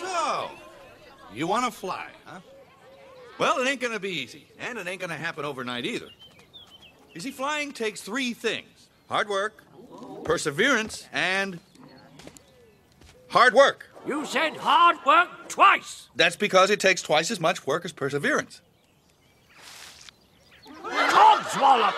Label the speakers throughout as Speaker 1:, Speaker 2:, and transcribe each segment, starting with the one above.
Speaker 1: So, you want to fly, huh? Well, it ain't gonna be easy, and it ain't gonna happen overnight either. You see, flying takes three things hard work, perseverance, and hard work.
Speaker 2: You said hard work twice.
Speaker 1: That's because it takes twice as much work as perseverance.
Speaker 2: Codswallop.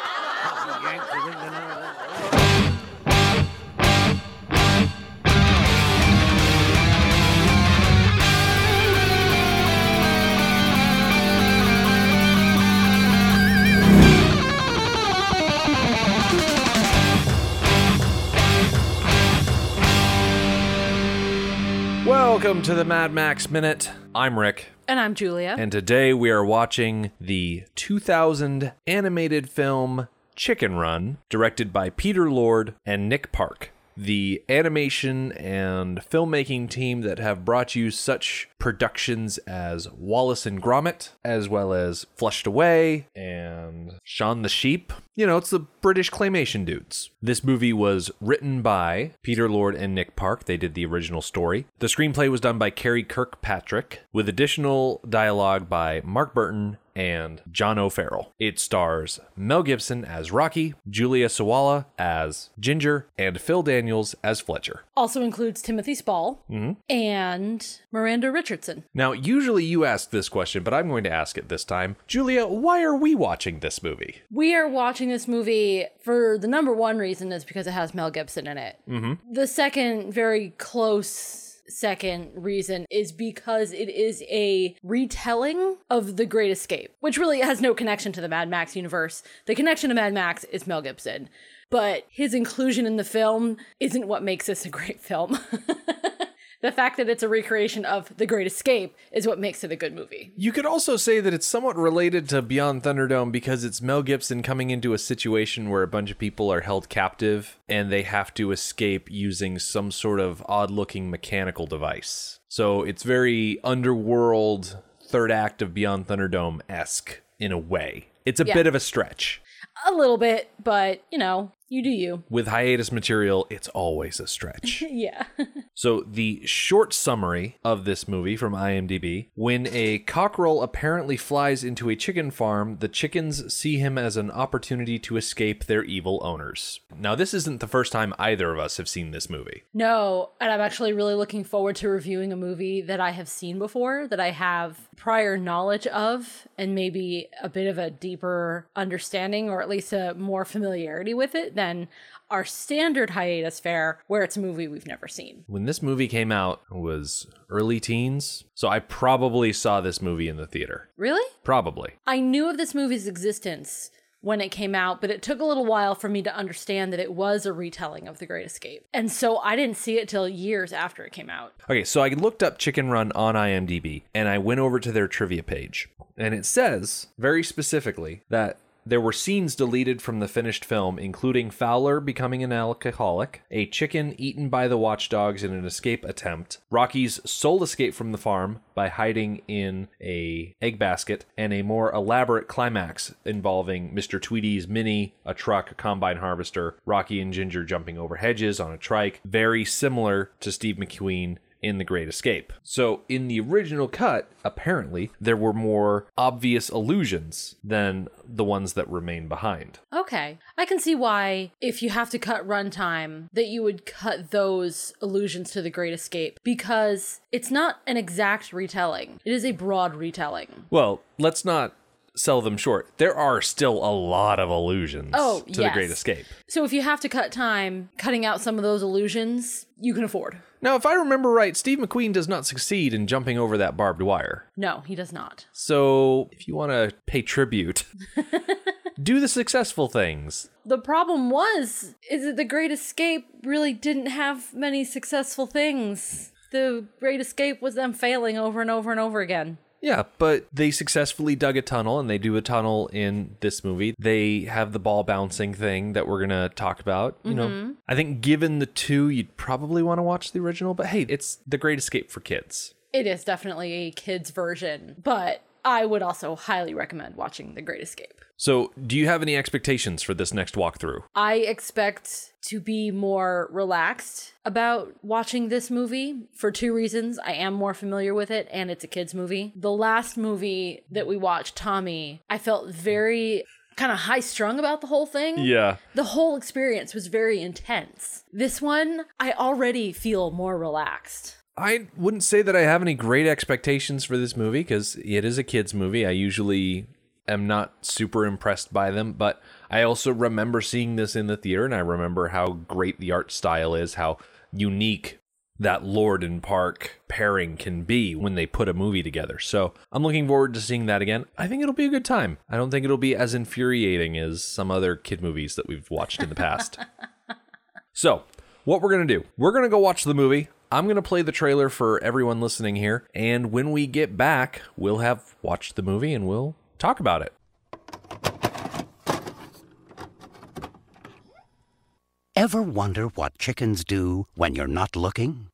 Speaker 3: Welcome to the Mad Max Minute. I'm Rick,
Speaker 4: And I'm Julia.
Speaker 3: and today we are watching the 2000 animated film Chicken Run, directed by Peter Lord and Nick Park. The animation and filmmaking team that have brought you such productions as Wallace and Gromit, as well as Flushed Away and Shaun the Sheep. You know, it's the British claymation dudes. This movie was written by Peter Lord and Nick Park. They did the original story. The screenplay was done by Karey Kirkpatrick, with additional dialogue by Mark Burton and John O'Farrell. It stars Mel Gibson as Rocky, Julia Sawalha as Ginger, and Phil Daniels as Fletcher.
Speaker 4: also includes Timothy Spall
Speaker 3: Mm-hmm.
Speaker 4: and Miranda Richardson.
Speaker 3: Now, usually you ask this question, but I'm going to ask it this time. Julia, why are we watching this movie?
Speaker 4: We are watching this movie for the number one reason is because it has Mel Gibson in it. Mm-hmm. The second, very close second reason is because it is a retelling of The Great Escape, which really has no connection to the Mad Max universe. The connection to Mad Max is Mel Gibson. But his inclusion in the film isn't what makes this a great film. the fact that it's a recreation of The Great Escape is what makes it a good movie.
Speaker 3: You could also say that it's somewhat related to Beyond Thunderdome because it's Mel Gibson coming into a situation where a bunch of people are held captive and they have to escape using some sort of odd looking mechanical device. So it's very underworld, third act of Beyond Thunderdome esque in a way. It's a
Speaker 4: Yeah.
Speaker 3: bit of a stretch.
Speaker 4: A little bit, but you know, you do you.
Speaker 3: With hiatus material, it's always a stretch.
Speaker 4: Yeah.
Speaker 3: So, the short summary of this movie from IMDb when a cockerel apparently flies into a chicken farm, the chickens see him as an opportunity to escape their evil owners. Now, this isn't the first time either of us have seen this movie.
Speaker 4: no, and I'm actually really looking forward to reviewing a movie that I have seen before, that I have prior knowledge of, and maybe a bit of a deeper understanding or at least a more familiarity with it than our standard hiatus fare, where it's a movie we've never seen.
Speaker 3: When this movie came out it was early teens, so I probably saw this movie in the theater.
Speaker 4: Really?
Speaker 3: Probably.
Speaker 4: I knew of this movie's existence when it came out, but it took a little while for me to understand that it was a retelling of The Great Escape. And so I didn't see it till years after it came out.
Speaker 3: Okay, so I looked up Chicken Run on IMDb and I went over to their trivia page. And it says very specifically that there were scenes deleted from the finished film, including Fowler becoming an alcoholic, a chicken eaten by the watchdogs in an escape attempt, Rocky's sole escape from the farm by hiding in a egg basket, and a more elaborate climax involving Mr. Tweedy's mini, a truck, a combine harvester, Rocky and Ginger jumping over hedges on a trike, very similar to Steve McQueen in The Great Escape. So, in the original cut, apparently, there were more obvious allusions than the ones that remain behind.
Speaker 4: Okay. I can see why, if you have to cut runtime, that you would cut those allusions to The Great Escape because it's not an exact retelling, it is a broad retelling.
Speaker 3: Well, let's not sell them short. There are still a lot of allusions
Speaker 4: Oh,
Speaker 3: to The. Great Escape.
Speaker 4: So if you have to cut time, cutting out some of those illusions, you can afford.
Speaker 3: Now, if I remember right, Steve McQueen does not succeed in jumping over that barbed wire.
Speaker 4: No, he does not.
Speaker 3: So, if you want to pay tribute, do the successful things.
Speaker 4: The problem was is that the Great Escape really didn't have many successful things. The Great Escape was them failing over and over and over again.
Speaker 3: Yeah, but they successfully dug a tunnel and they do a tunnel in this movie. They have the ball bouncing thing that we're going to talk about. You know, mm-hmm. I think given the two, you'd probably want to watch the original, but hey, it's the great escape for kids.
Speaker 4: It is definitely a kid's version, but I would also highly recommend watching The Great Escape.
Speaker 3: So, do you have any expectations for this next walkthrough?
Speaker 4: I expect to be more relaxed about watching this movie for two reasons. I am more familiar with it, and it's a kids' movie. The last movie that we watched, Tommy, I felt very kind of high strung about the whole thing.
Speaker 3: Yeah.
Speaker 4: The whole experience was very intense. This one, I already feel more relaxed.
Speaker 3: I wouldn't say that I have any great expectations for this movie because it is a kids' movie. I usually am not super impressed by them, but I also remember seeing this in the theater and I remember how great the art style is, how unique that Lord and Park pairing can be when they put a movie together. So I'm looking forward to seeing that again. I think it'll be a good time. I don't think it'll be as infuriating as some other kid movies that we've watched in the past. so, what we're going to do, we're going to go watch the movie. I'm going to play the trailer for everyone listening here. And when we get back, we'll have watched the movie and we'll talk about it.
Speaker 5: Ever wonder what chickens do when you're not looking?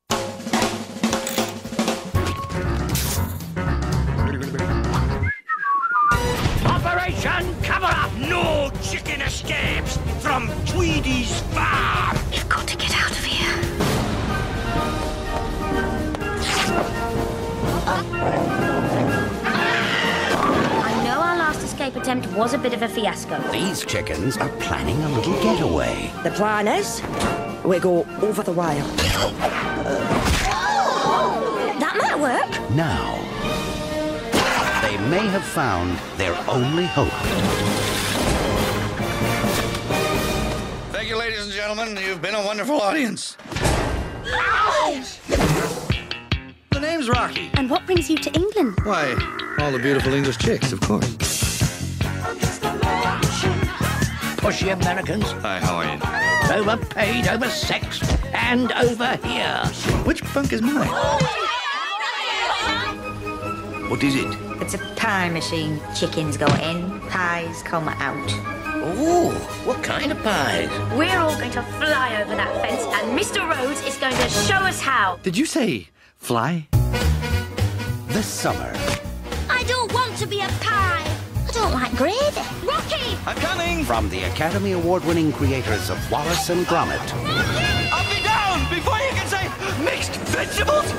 Speaker 2: Operation Cover Up! No chicken escapes from Tweedy's farm!
Speaker 6: You've got to get out of I know our last escape attempt was a bit of a fiasco.
Speaker 5: These chickens are planning a little getaway.
Speaker 7: The plan is we go over the wire.
Speaker 6: That might work.
Speaker 5: Now, they may have found their only hope.
Speaker 1: Thank you, ladies and gentlemen. You've been a wonderful audience. The name's Rocky.
Speaker 6: And what brings you to England?
Speaker 1: Why, all the beautiful English chicks, of course.
Speaker 2: Pushy Americans,
Speaker 1: Hi, how are you?
Speaker 2: overpaid, oversexed, and over here.
Speaker 1: Which bunk is mine? What is it?
Speaker 8: It's a pie machine. Chickens go in, pies come out.
Speaker 2: Ooh, what kind of pies?
Speaker 8: We're all going to fly over that fence, and Mr. Rhodes is going to show us how.
Speaker 1: Did you say fly?
Speaker 5: This summer,
Speaker 6: I don't want to be a pie. I don't like gravy. Rocky!
Speaker 1: I'm coming!
Speaker 5: from the Academy Award winning creators of Wallace and Gromit,
Speaker 1: I'll be down before you can say mixed vegetables!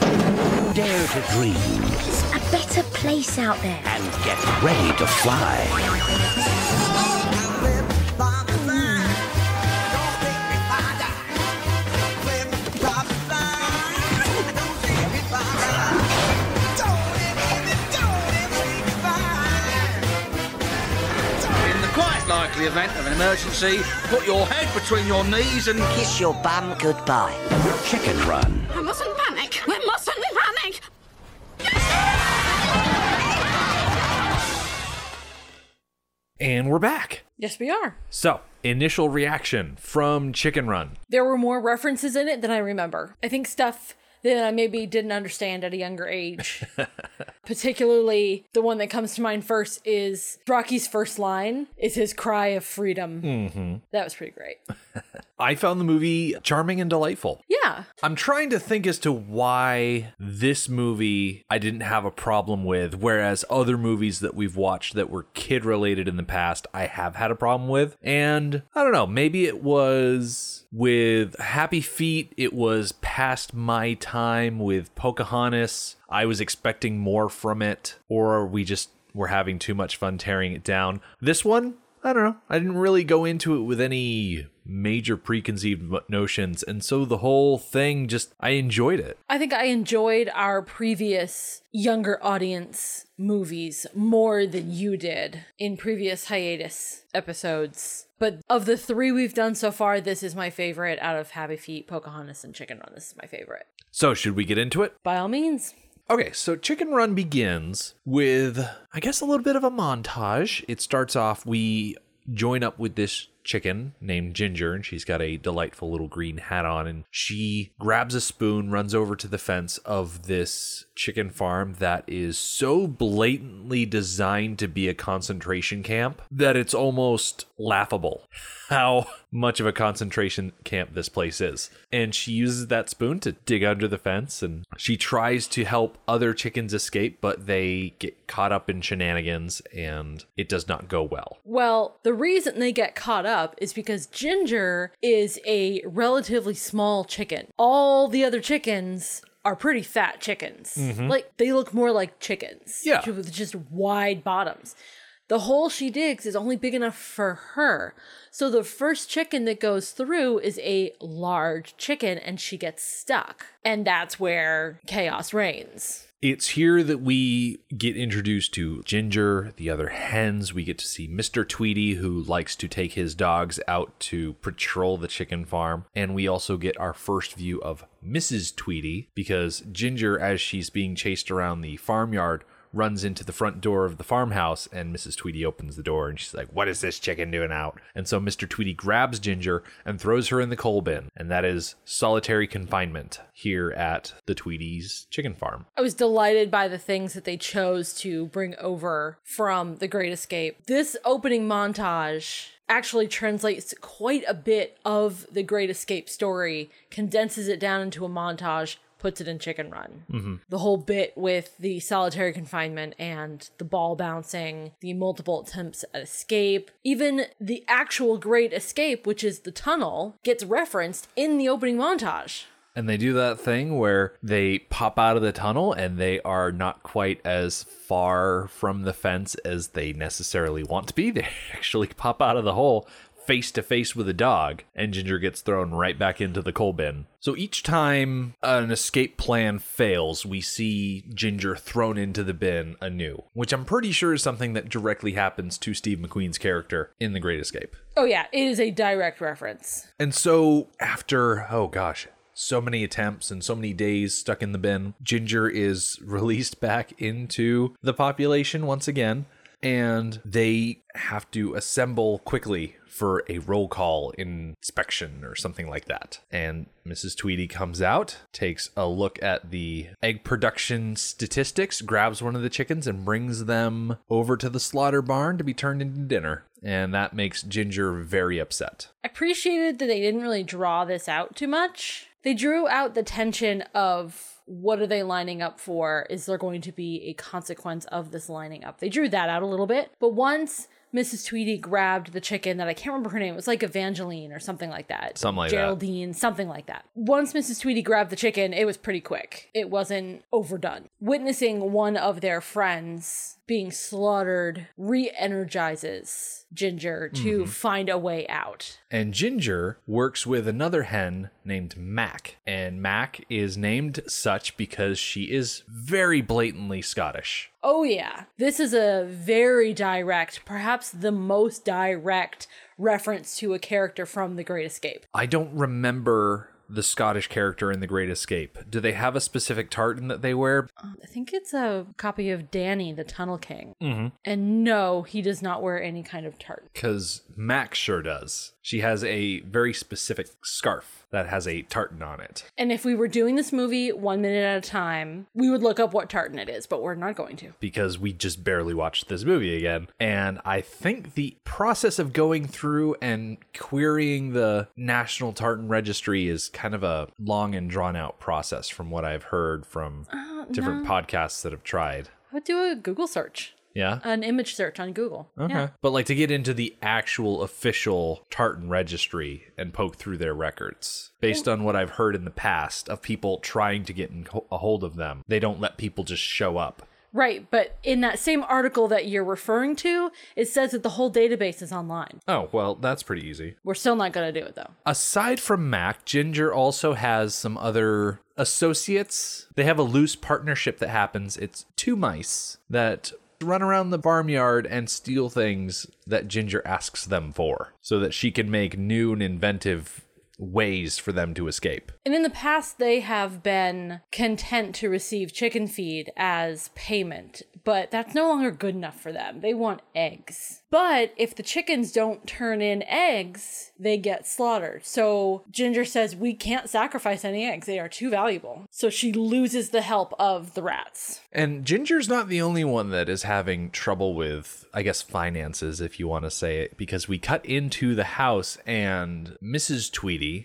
Speaker 5: dare to dream
Speaker 6: There's a better place out there.
Speaker 5: and get ready to fly.
Speaker 9: Quite likely event of an emergency, put your head between your knees and
Speaker 7: Kiss your bum goodbye.
Speaker 5: Chicken Run.
Speaker 6: We mustn't panic. We mustn't panic.
Speaker 3: And we're back.
Speaker 4: Yes, we are.
Speaker 3: So, initial reaction from Chicken Run.
Speaker 4: There were more references in it than I remember. I think stuff that I maybe didn't understand at a younger age. Particularly, the one that comes to mind first is Rocky's first line is his cry of freedom. Mm-hmm. That was pretty great.
Speaker 3: I found the movie charming and delightful.
Speaker 4: Yeah.
Speaker 3: I'm trying to think as to why this movie I didn't have a problem with, whereas other movies that we've watched that were kid related in the past, I have had a problem with. And I don't know, maybe it was with Happy Feet, it was past my time with Pocahontas. I was expecting more from it, or we just were having too much fun tearing it down. This one, I don't know. I didn't really go into it with any major preconceived notions, and so the whole thing just I enjoyed it.
Speaker 4: I think I enjoyed our previous younger audience movies more than you did in previous hiatus episodes. But of the three we've done so far, this is my favorite out of Happy Feet, Pocahontas, and Chicken Run. This is my favorite.
Speaker 3: So, should we get into it?
Speaker 4: By all means.
Speaker 3: Okay, so Chicken Run begins with, I guess, a little bit of a montage. It starts off, we join up with this chicken named Ginger, and she's got a delightful little green hat on. And she grabs a spoon, runs over to the fence of this chicken farm that is so blatantly designed to be a concentration camp that it's almost laughable how much of a concentration camp this place is. And she uses that spoon to dig under the fence and she tries to help other chickens escape, but they get caught up in shenanigans and it does not go well.
Speaker 4: Well, the reason they get caught up is because Ginger is a relatively small chicken. All the other chickens are pretty fat chickens. Mm-hmm. Like they look more like chickens.
Speaker 3: Yeah.
Speaker 4: With just wide bottoms. The hole she digs is only big enough for her. So the first chicken that goes through is a large chicken and she gets stuck. And that's where chaos reigns.
Speaker 3: It's here that we get introduced to Ginger, the other hens. We get to see Mr. Tweedy, who likes to take his dogs out to patrol the chicken farm. And we also get our first view of Mrs. Tweedy, because Ginger, as she's being chased around the farmyard, runs into the front door of the farmhouse and Mrs. Tweedy opens the door and she's like, What is this chicken doing out? And so Mr. Tweedy grabs Ginger and throws her in the coal bin. And that is solitary confinement here at the Tweedy's chicken farm.
Speaker 4: I was delighted by the things that they chose to bring over from The Great Escape. This opening montage actually translates quite a bit of the Great Escape story, condenses it down into a montage, puts it in Chicken Run. Mm-hmm. The whole bit with the solitary confinement and the ball bouncing, the multiple attempts at escape, even the actual Great Escape, which is the tunnel, gets referenced in the opening montage.
Speaker 3: And they do that thing where they pop out of the tunnel and they are not quite as far from the fence as they necessarily want to be. They actually pop out of the hole face to face with a dog, and Ginger gets thrown right back into the coal bin. So each time an escape plan fails, we see Ginger thrown into the bin anew, which I'm pretty sure is something that directly happens to Steve McQueen's character in The Great Escape.
Speaker 4: Oh, yeah, it is a direct reference.
Speaker 3: And so after, oh gosh, so many attempts and so many days stuck in the bin, Ginger is released back into the population once again. And they have to assemble quickly for a roll call inspection or something like that. And Mrs. Tweedy comes out, takes a look at the egg production statistics, grabs one of the chickens, and brings them over to the slaughter barn to be turned into dinner. And that makes Ginger very upset.
Speaker 4: I appreciated that they didn't really draw this out too much. They drew out the tension of what are they lining up for? Is there going to be a consequence of this lining up? They drew that out a little bit. But once Mrs. Tweedy grabbed the chicken that I can't remember her name, it was like Evangeline or something like that.
Speaker 3: Something like that.
Speaker 4: Geraldine, something like that. Once Mrs. Tweedy grabbed the chicken, it was pretty quick. It wasn't overdone. Witnessing one of their friends being slaughtered re energizes Ginger to mm-hmm. find a way out.
Speaker 3: And Ginger works with another hen named Mac. And Mac is named such because she is very blatantly Scottish.
Speaker 4: Oh, yeah. This is a very direct, perhaps the most direct reference to a character from The Great Escape.
Speaker 3: I don't remember the Scottish character in The Great Escape. Do they have a specific tartan that they wear?
Speaker 4: I think it's a copy of Danny, the Tunnel King. Mm-hmm. And no, he does not wear any kind of tartan.
Speaker 3: Because Mac sure does. She has a very specific scarf that has a tartan on it.
Speaker 4: And if we were doing this movie one minute at a time, we would look up what tartan it is, but we're not going to.
Speaker 3: because we just barely watched this movie again. And I think the process of going through and querying the National Tartan Registry is kind of a long and drawn out process from what I've heard from uh, different podcasts that have tried.
Speaker 4: I would do a Google search,
Speaker 3: Yeah.
Speaker 4: an image search on Google.
Speaker 3: Okay.
Speaker 4: Yeah.
Speaker 3: But like to get into the actual official tartan registry and poke through their records, based on what I've heard in the past of people trying to get in a hold of them, they don't let people just show up.
Speaker 4: Right, but in that same article that you're referring to, it says that the whole database is online.
Speaker 3: Oh, well, that's pretty easy.
Speaker 4: We're still not going to do it though.
Speaker 3: Aside from Mac, Ginger also has some other associates. They have a loose partnership that happens. It's two mice that run around the farmyard and steal things that Ginger asks them for so that she can make new and inventive ways for them to escape.
Speaker 4: And in the past, they have been content to receive chicken feed as payment, but that's no longer good enough for them. They want eggs. But if the chickens don't turn in eggs, they get slaughtered. So Ginger says, We can't sacrifice any eggs. They are too valuable. So she loses the help of the rats.
Speaker 3: And Ginger's not the only one that is having trouble with, I guess, finances, if you want to say it, because we cut into the house and Mrs.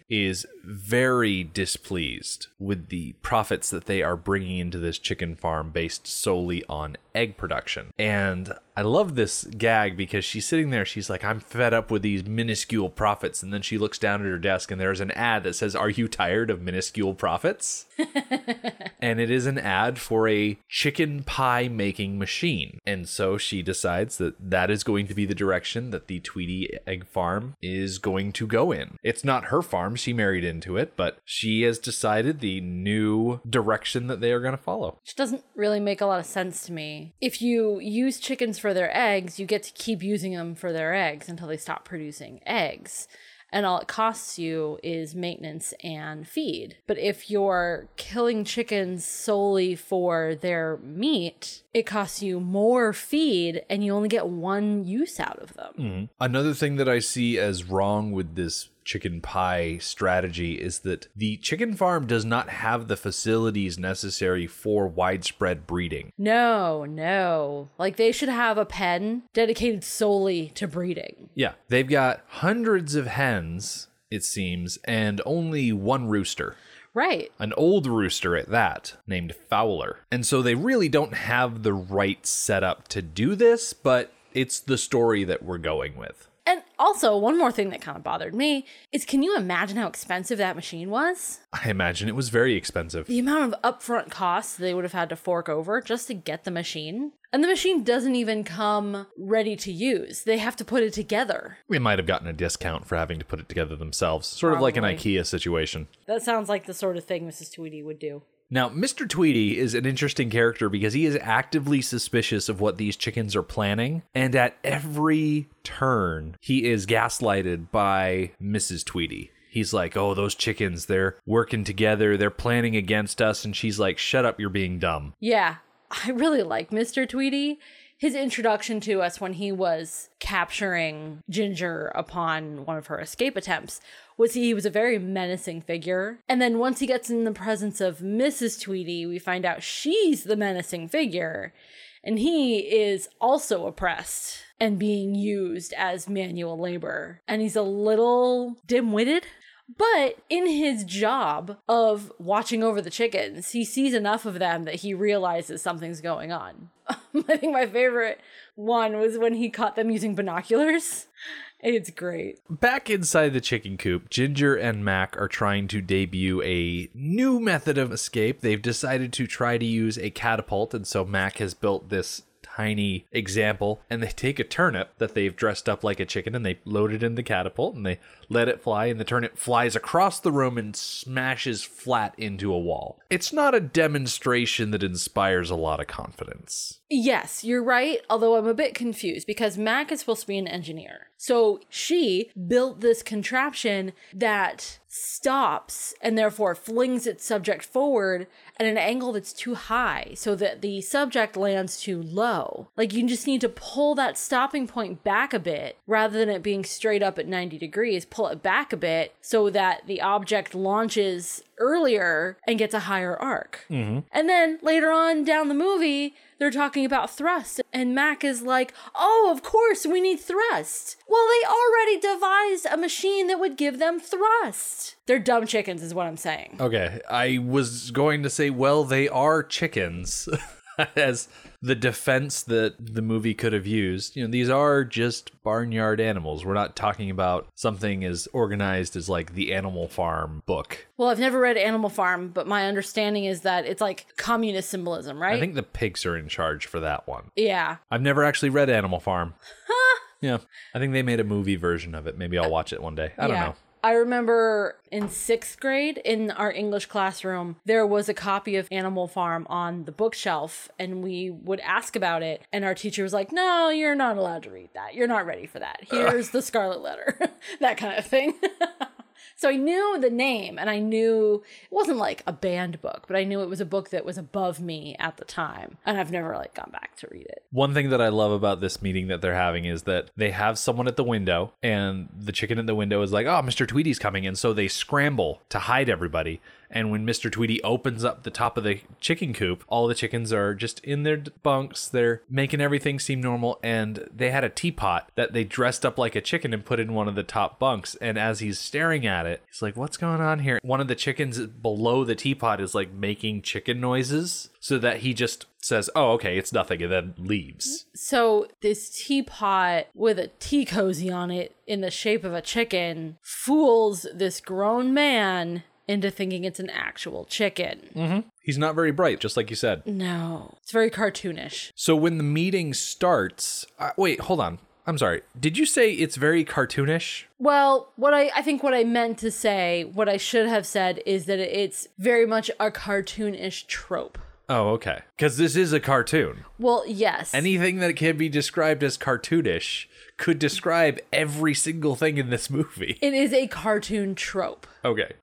Speaker 3: Is very displeased with the profits that they are bringing into this chicken farm based solely on egg production. And I love this gag because she's sitting there, she's like, I'm fed up with these minuscule profits. And then she looks down at her desk and there's an ad that says, Are you tired of minuscule profits? and it is an ad for a chicken pie making machine. And so she decides that that is going to be the direction that the Tweedy Egg Farm is going to go in. It's not her farm, she married into it, but she has decided the new direction that they are going to follow.
Speaker 4: Which doesn't really make a lot of sense to me. If you use chickens for their eggs, you get to keep using them for their eggs until they stop producing eggs and all it costs you is maintenance and feed. But if you're killing chickens solely for their meat, it costs you more feed and you only get one use out of them.
Speaker 3: Mm-hmm. Another thing that I see as wrong with this chicken pie strategy is that the chicken farm does not have the facilities necessary for widespread breeding.
Speaker 4: No, no. Like they should have a pen dedicated solely to breeding.
Speaker 3: Yeah. They've got hundreds of hens, it seems, and only one rooster.
Speaker 4: Right.
Speaker 3: An old rooster at that, named Fowler. And so they really don't have the right setup to do this, but it's the story that we're going with.
Speaker 4: And also, one more thing that kind of bothered me is can you imagine how expensive that machine was?
Speaker 3: I imagine it was very expensive.
Speaker 4: The amount of upfront costs they would have had to fork over just to get the machine. And the machine doesn't even come ready to use. They have to put it together.
Speaker 3: We might have gotten a discount for having to put it together themselves, sort Probably. of like an IKEA situation.
Speaker 4: That sounds like the sort of thing Mrs. Tweedy would do.
Speaker 3: Now, Mr. Tweedy is an interesting character because he is actively suspicious of what these chickens are planning, and at every turn, he is gaslighted by Mrs. Tweedy. He's like, Oh, those chickens, they're working together, they're planning against us. And she's like, Shut up, you're being dumb.
Speaker 4: Yeah, I really like Mr. Tweedy his introduction to us when he was capturing Ginger upon one of her escape attempts was he was a very menacing figure. And then once he gets in the presence of Mrs. Tweedy, we find out she's the menacing figure. And he is also oppressed and being used as manual labor. And he's a little dim witted. But in his job of watching over the chickens, he sees enough of them that he realizes something's going on. I think my favorite one was when he caught them using binoculars. It's great.
Speaker 3: Back inside the chicken coop, Ginger and Mac are trying to debut a new method of escape. They've decided to try to use a catapult, and so Mac has built this tiny example and they take a turnip that they've dressed up like a chicken and they load it in the catapult and they let it fly and the turnip flies across the room and smashes flat into a wall. It's not a demonstration that inspires a lot of confidence.
Speaker 4: Yes, you're right, although I'm a bit confused because Mac is supposed to be an engineer. So she built this contraption that stops and therefore flings its subject forward at an angle that's too high so that the subject lands too low. Like you just need to pull that stopping point back a bit rather than it being straight up at 90 degrees, pull it back a bit so that the object launches earlier and gets a higher arc. Mm-hmm. And then later on down the movie, they're talking about thrust, and Mac is like, Oh, of course, we need thrust. Well, they already devised a machine that would give them thrust. They're dumb chickens, is what I'm saying.
Speaker 3: Okay, I was going to say, Well, they are chickens. as the defense that the movie could have used. You know, these are just barnyard animals. We're not talking about something as organized as like the Animal Farm book.
Speaker 4: Well, I've never read Animal Farm, but my understanding is that it's like communist symbolism, right?
Speaker 3: I think the pigs are in charge for that one.
Speaker 4: Yeah.
Speaker 3: I've never actually read Animal Farm. yeah. I think they made a movie version of it. Maybe I'll watch it one day. I don't know.
Speaker 4: I remember in sixth grade in our English classroom, there was a copy of Animal Farm on the bookshelf, and we would ask about it. And our teacher was like, No, you're not allowed to read that. You're not ready for that. Here's the Scarlet Letter, that kind of thing. So I knew the name and I knew it wasn't like a banned book, but I knew it was a book that was above me at the time. And I've never like gone back to read it.
Speaker 3: One thing that I love about this meeting that they're having is that they have someone at the window, and the chicken at the window is like, "Oh, Mr. Tweedy's coming," and so they scramble to hide everybody. And when Mr. Tweedy opens up the top of the chicken coop, all the chickens are just in their bunks. They're making everything seem normal. And they had a teapot that they dressed up like a chicken and put in one of the top bunks. And as he's staring at it, he's like, What's going on here? One of the chickens below the teapot is like making chicken noises so that he just says, Oh, okay, it's nothing, and then leaves.
Speaker 4: So this teapot with a tea cozy on it in the shape of a chicken fools this grown man into thinking it's an actual chicken.
Speaker 3: Mm-hmm. He's not very bright, just like you said.
Speaker 4: No, it's very cartoonish.
Speaker 3: So when the meeting starts, uh, wait, hold on. I'm sorry. Did you say it's very cartoonish?
Speaker 4: Well, what I I think what I meant to say, what I should have said is that it's very much a cartoonish trope.
Speaker 3: Oh, okay. Because this is a cartoon.
Speaker 4: Well, yes.
Speaker 3: Anything that can be described as cartoonish could describe every single thing in this movie.
Speaker 4: It is a cartoon trope.
Speaker 3: Okay.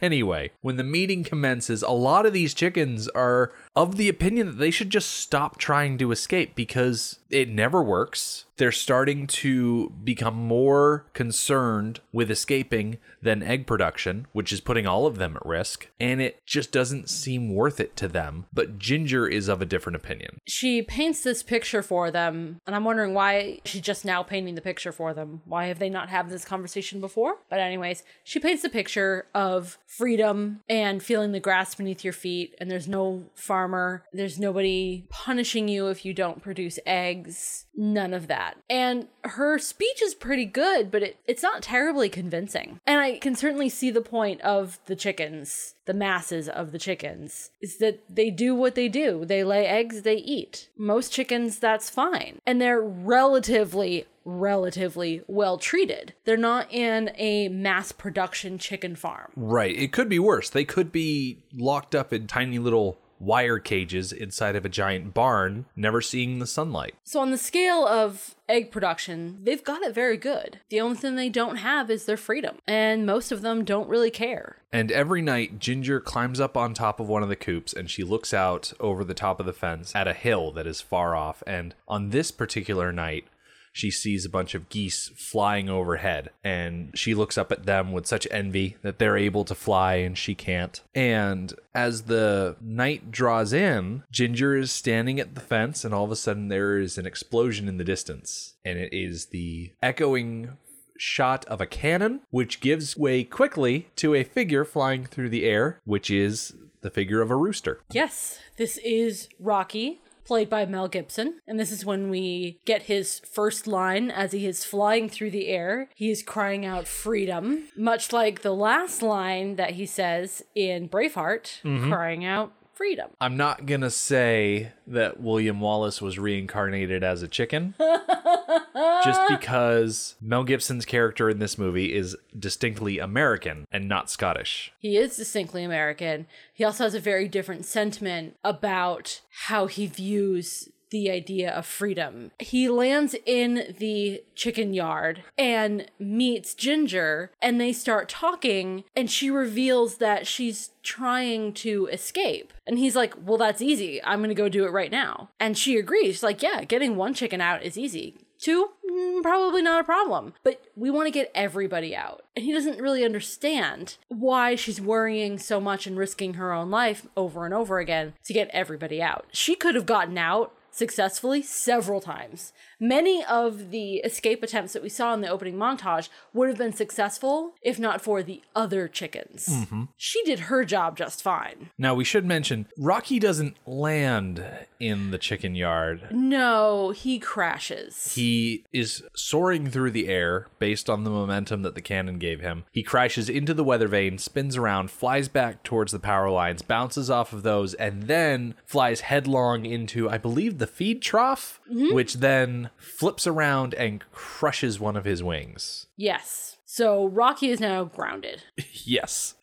Speaker 3: Anyway, when the meeting commences, a lot of these chickens are of the opinion that they should just stop trying to escape because it never works. They're starting to become more concerned with escaping than egg production, which is putting all of them at risk, and it just doesn't seem worth it to them. But Ginger is of a different opinion.
Speaker 4: She paints this picture for them, and I'm wondering why she's just now painting the picture for them. Why have they not had this conversation before? But, anyways, she paints the picture of freedom and feeling the grass beneath your feet, and there's no farmer, there's nobody punishing you if you don't produce eggs, none of that. And her speech is pretty good, but it, it's not terribly convincing. And I can certainly see the point of the chickens, the masses of the chickens, is that they do what they do. They lay eggs, they eat. Most chickens, that's fine. And they're relatively relatively well treated. They're not in a mass production chicken farm.
Speaker 3: Right. It could be worse. They could be locked up in tiny little wire cages inside of a giant barn, never seeing the sunlight.
Speaker 4: So, on the scale of egg production, they've got it very good. The only thing they don't have is their freedom, and most of them don't really care.
Speaker 3: And every night, Ginger climbs up on top of one of the coops and she looks out over the top of the fence at a hill that is far off. And on this particular night, she sees a bunch of geese flying overhead and she looks up at them with such envy that they're able to fly and she can't. And as the night draws in, Ginger is standing at the fence and all of a sudden there is an explosion in the distance. And it is the echoing shot of a cannon, which gives way quickly to a figure flying through the air, which is the figure of a rooster.
Speaker 4: Yes, this is Rocky, played by Mel Gibson. And this is when we get his first line as he is flying through the air. He is crying out freedom, much like the last line that he says in Braveheart,
Speaker 3: Mhm.
Speaker 4: crying out freedom.
Speaker 3: I'm not gonna say that William Wallace was reincarnated as a chicken, just because Mel Gibson's character in this movie is distinctly American and not Scottish.
Speaker 4: He is distinctly American. He also has a very different sentiment about how he views the idea of freedom. He lands in the chicken yard and meets Ginger, and they start talking, and she reveals that she's trying to escape. And he's like, Well, that's easy. I'm gonna go do it right now. And she agrees. She's like, Yeah, getting one chicken out is easy. Two, mm, probably not a problem. But we want to get everybody out. And he doesn't really understand why she's worrying so much and risking her own life over and over again to get everybody out. She could have gotten out successfully several times. Many of the escape attempts that we saw in the opening montage would have been successful if not for the other chickens.
Speaker 3: Mhm.
Speaker 4: She did her job just fine.
Speaker 3: Now we should mention Rocky doesn't land in the chicken yard.
Speaker 4: No, he crashes.
Speaker 3: He is soaring through the air based on the momentum that the cannon gave him. He crashes into the weather vane, spins around, flies back towards the power lines, bounces off of those, and then flies headlong into, I believe, the feed trough, which then flips around and crushes one of his wings.
Speaker 4: Yes. So Rocky is now grounded.
Speaker 3: yes.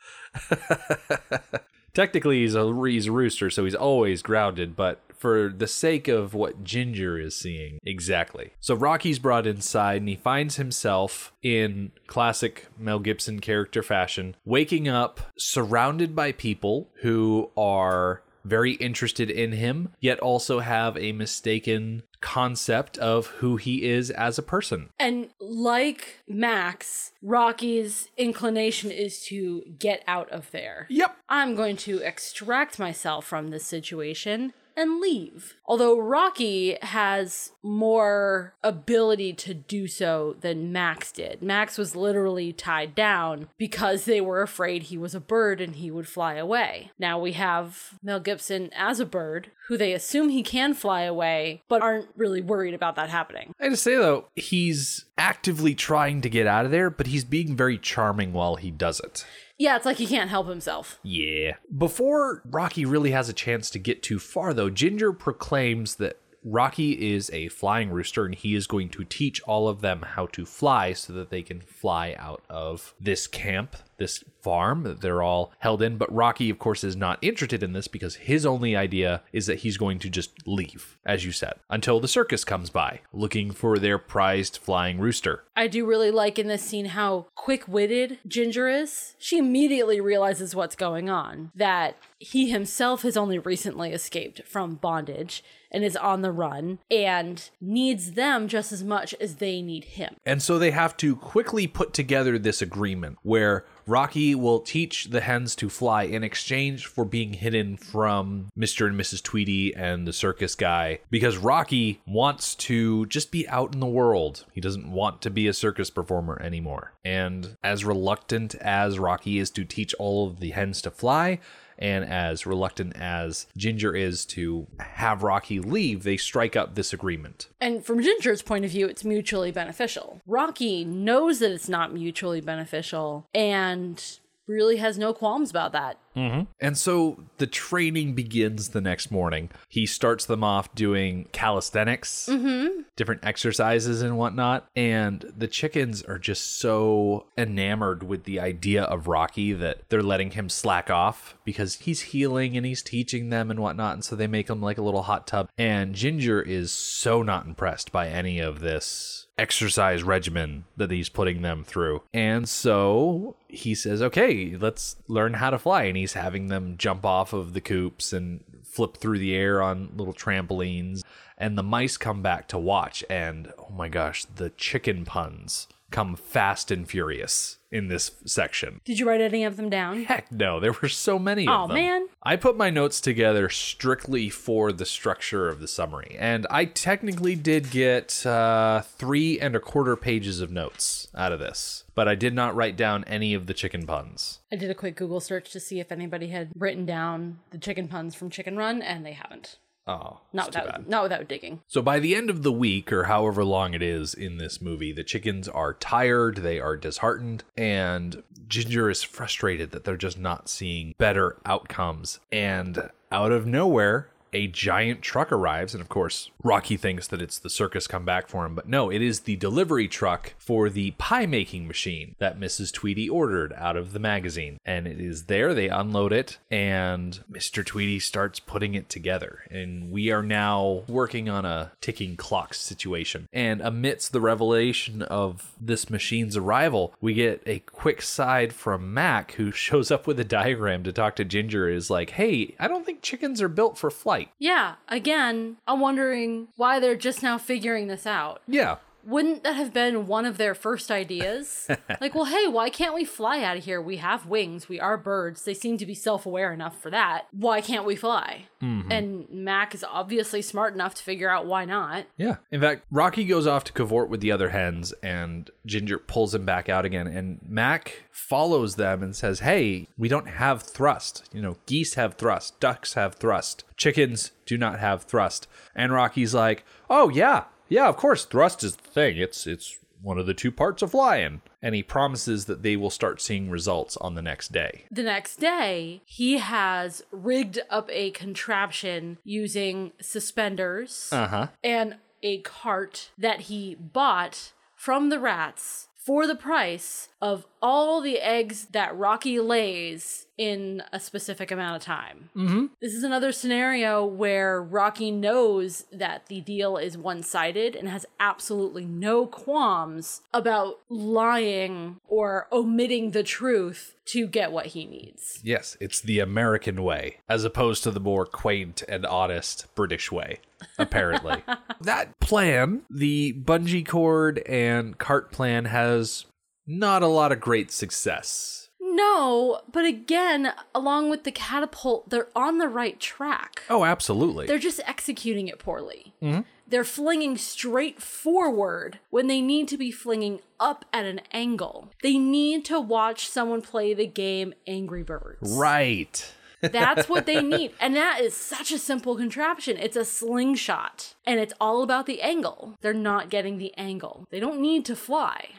Speaker 3: Technically, he's a, he's a rooster, so he's always grounded, but for the sake of what Ginger is seeing. Exactly. So Rocky's brought inside and he finds himself in classic Mel Gibson character fashion, waking up surrounded by people who are very interested in him, yet also have a mistaken concept of who he is as a person.
Speaker 4: And like Max, Rocky's inclination is to get out of there.
Speaker 3: Yep.
Speaker 4: I'm going to extract myself from this situation and leave. Although Rocky has more ability to do so than Max did. Max was literally tied down because they were afraid he was a bird and he would fly away. Now we have Mel Gibson as a bird who they assume he can fly away, but aren't really worried about that happening.
Speaker 3: I just say though, he's actively trying to get out of there, but he's being very charming while he does it.
Speaker 4: Yeah, it's like he can't help himself.
Speaker 3: Yeah. Before Rocky really has a chance to get too far, though, Ginger proclaims that Rocky is a flying rooster and he is going to teach all of them how to fly so that they can fly out of this camp, this farm that they're all held in. But Rocky, of course, is not interested in this because his only idea is that he's going to just leave, as you said, until the circus comes by looking for their prized flying rooster.
Speaker 4: I do really like in this scene how quick witted Ginger is. She immediately realizes what's going on, that he himself has only recently escaped from bondage and is on the run and needs them just as much as they need him.
Speaker 3: And so they have to quickly put together this agreement where Rocky will teach the hens to fly in exchange for being hidden from Mr. and Mrs. Tweedy and the circus guy because Rocky wants to just be out in the world. He doesn't want to be a circus performer anymore. And as reluctant as Rocky is to teach all of the hens to fly, and as reluctant as Ginger is to have Rocky leave, they strike up this agreement.
Speaker 4: And from Ginger's point of view, it's mutually beneficial. Rocky knows that it's not mutually beneficial and really has no qualms about that.
Speaker 3: Mm-hmm. And so the training begins the next morning. He starts them off doing calisthenics,
Speaker 4: mm-hmm.
Speaker 3: different exercises and whatnot. And the chickens are just so enamored with the idea of Rocky that they're letting him slack off because he's healing and he's teaching them and whatnot. And so they make him like a little hot tub. And Ginger is so not impressed by any of this exercise regimen that he's putting them through. And so he says, okay, let's learn how to fly. And he's having them jump off of the coops and flip through the air on little trampolines. And the mice come back to watch. And oh my gosh, the chicken puns come fast and furious in this section.
Speaker 4: Did you write any of them down?
Speaker 3: Heck no, there were so many
Speaker 4: oh,
Speaker 3: of them.
Speaker 4: man.
Speaker 3: I put my notes together strictly for the structure of the summary, and I technically did get uh, three and a quarter pages of notes out of this, but I did not write down any of the chicken puns.
Speaker 4: I did a quick Google search to see if anybody had written down the chicken puns from Chicken Run, and they haven't.
Speaker 3: Oh,
Speaker 4: not without not without digging.
Speaker 3: So by the end of the week, or however long it is in this movie, the chickens are tired, they are disheartened, and Ginger is frustrated that they're just not seeing better outcomes. And out of nowhere, a giant truck arrives, and of course, Rocky thinks that it's the circus come back for him, but no, it is the delivery truck for the pie making machine that Mrs. Tweedy ordered out of the magazine. And it is there, they unload it, and Mr. Tweedy starts putting it together. And we are now working on a ticking clock situation. And amidst the revelation of this machine's arrival, we get a quick side from Mac, who shows up with a diagram to talk to Ginger, is like, hey, I don't think chickens are built for flight.
Speaker 4: Yeah, again, I'm wondering why they're just now figuring this out.
Speaker 3: Yeah.
Speaker 4: Wouldn't that have been one of their first ideas? like, well, hey, why can't we fly out of here? We have wings. We are birds. They seem to be self aware enough for that. Why can't we fly?
Speaker 3: Mhm.
Speaker 4: And Mac is obviously smart enough to figure out why not.
Speaker 3: Yeah. In fact, Rocky goes off to cavort with the other hens, and Ginger pulls him back out again. And Mac follows them and says, Hey, we don't have thrust. You know, geese have thrust, ducks have thrust, chickens do not have thrust. And Rocky's like, Oh, yeah. Yeah, of course, thrust is the thing. It's it's one of the two parts of flying. And he promises that they will start seeing results on the next day.
Speaker 4: The next day, he has rigged up a contraption using suspenders
Speaker 3: Uh huh.
Speaker 4: and a cart that he bought from the rats for the price of all the eggs that Rocky lays in a specific amount of time.
Speaker 3: Mm-hmm.
Speaker 4: This is another scenario where Rocky knows that the deal is one sided and has absolutely no qualms about lying or omitting the truth to get what he needs.
Speaker 3: Yes, it's the American way, as opposed to the more quaint and honest British way, apparently. that plan, the bungee cord and cart plan, has not a lot of great success.
Speaker 4: No, but again, along with the catapult, they're on the right track.
Speaker 3: Oh, absolutely.
Speaker 4: They're just executing it poorly.
Speaker 3: Mhm.
Speaker 4: They're flinging straight forward when they need to be flinging up at an angle. They need to watch someone play the game Angry Birds.
Speaker 3: Right.
Speaker 4: That's what they need. And that is such a simple contraption. It's a slingshot. And it's all about the angle. They're not getting the angle. They don't need to fly.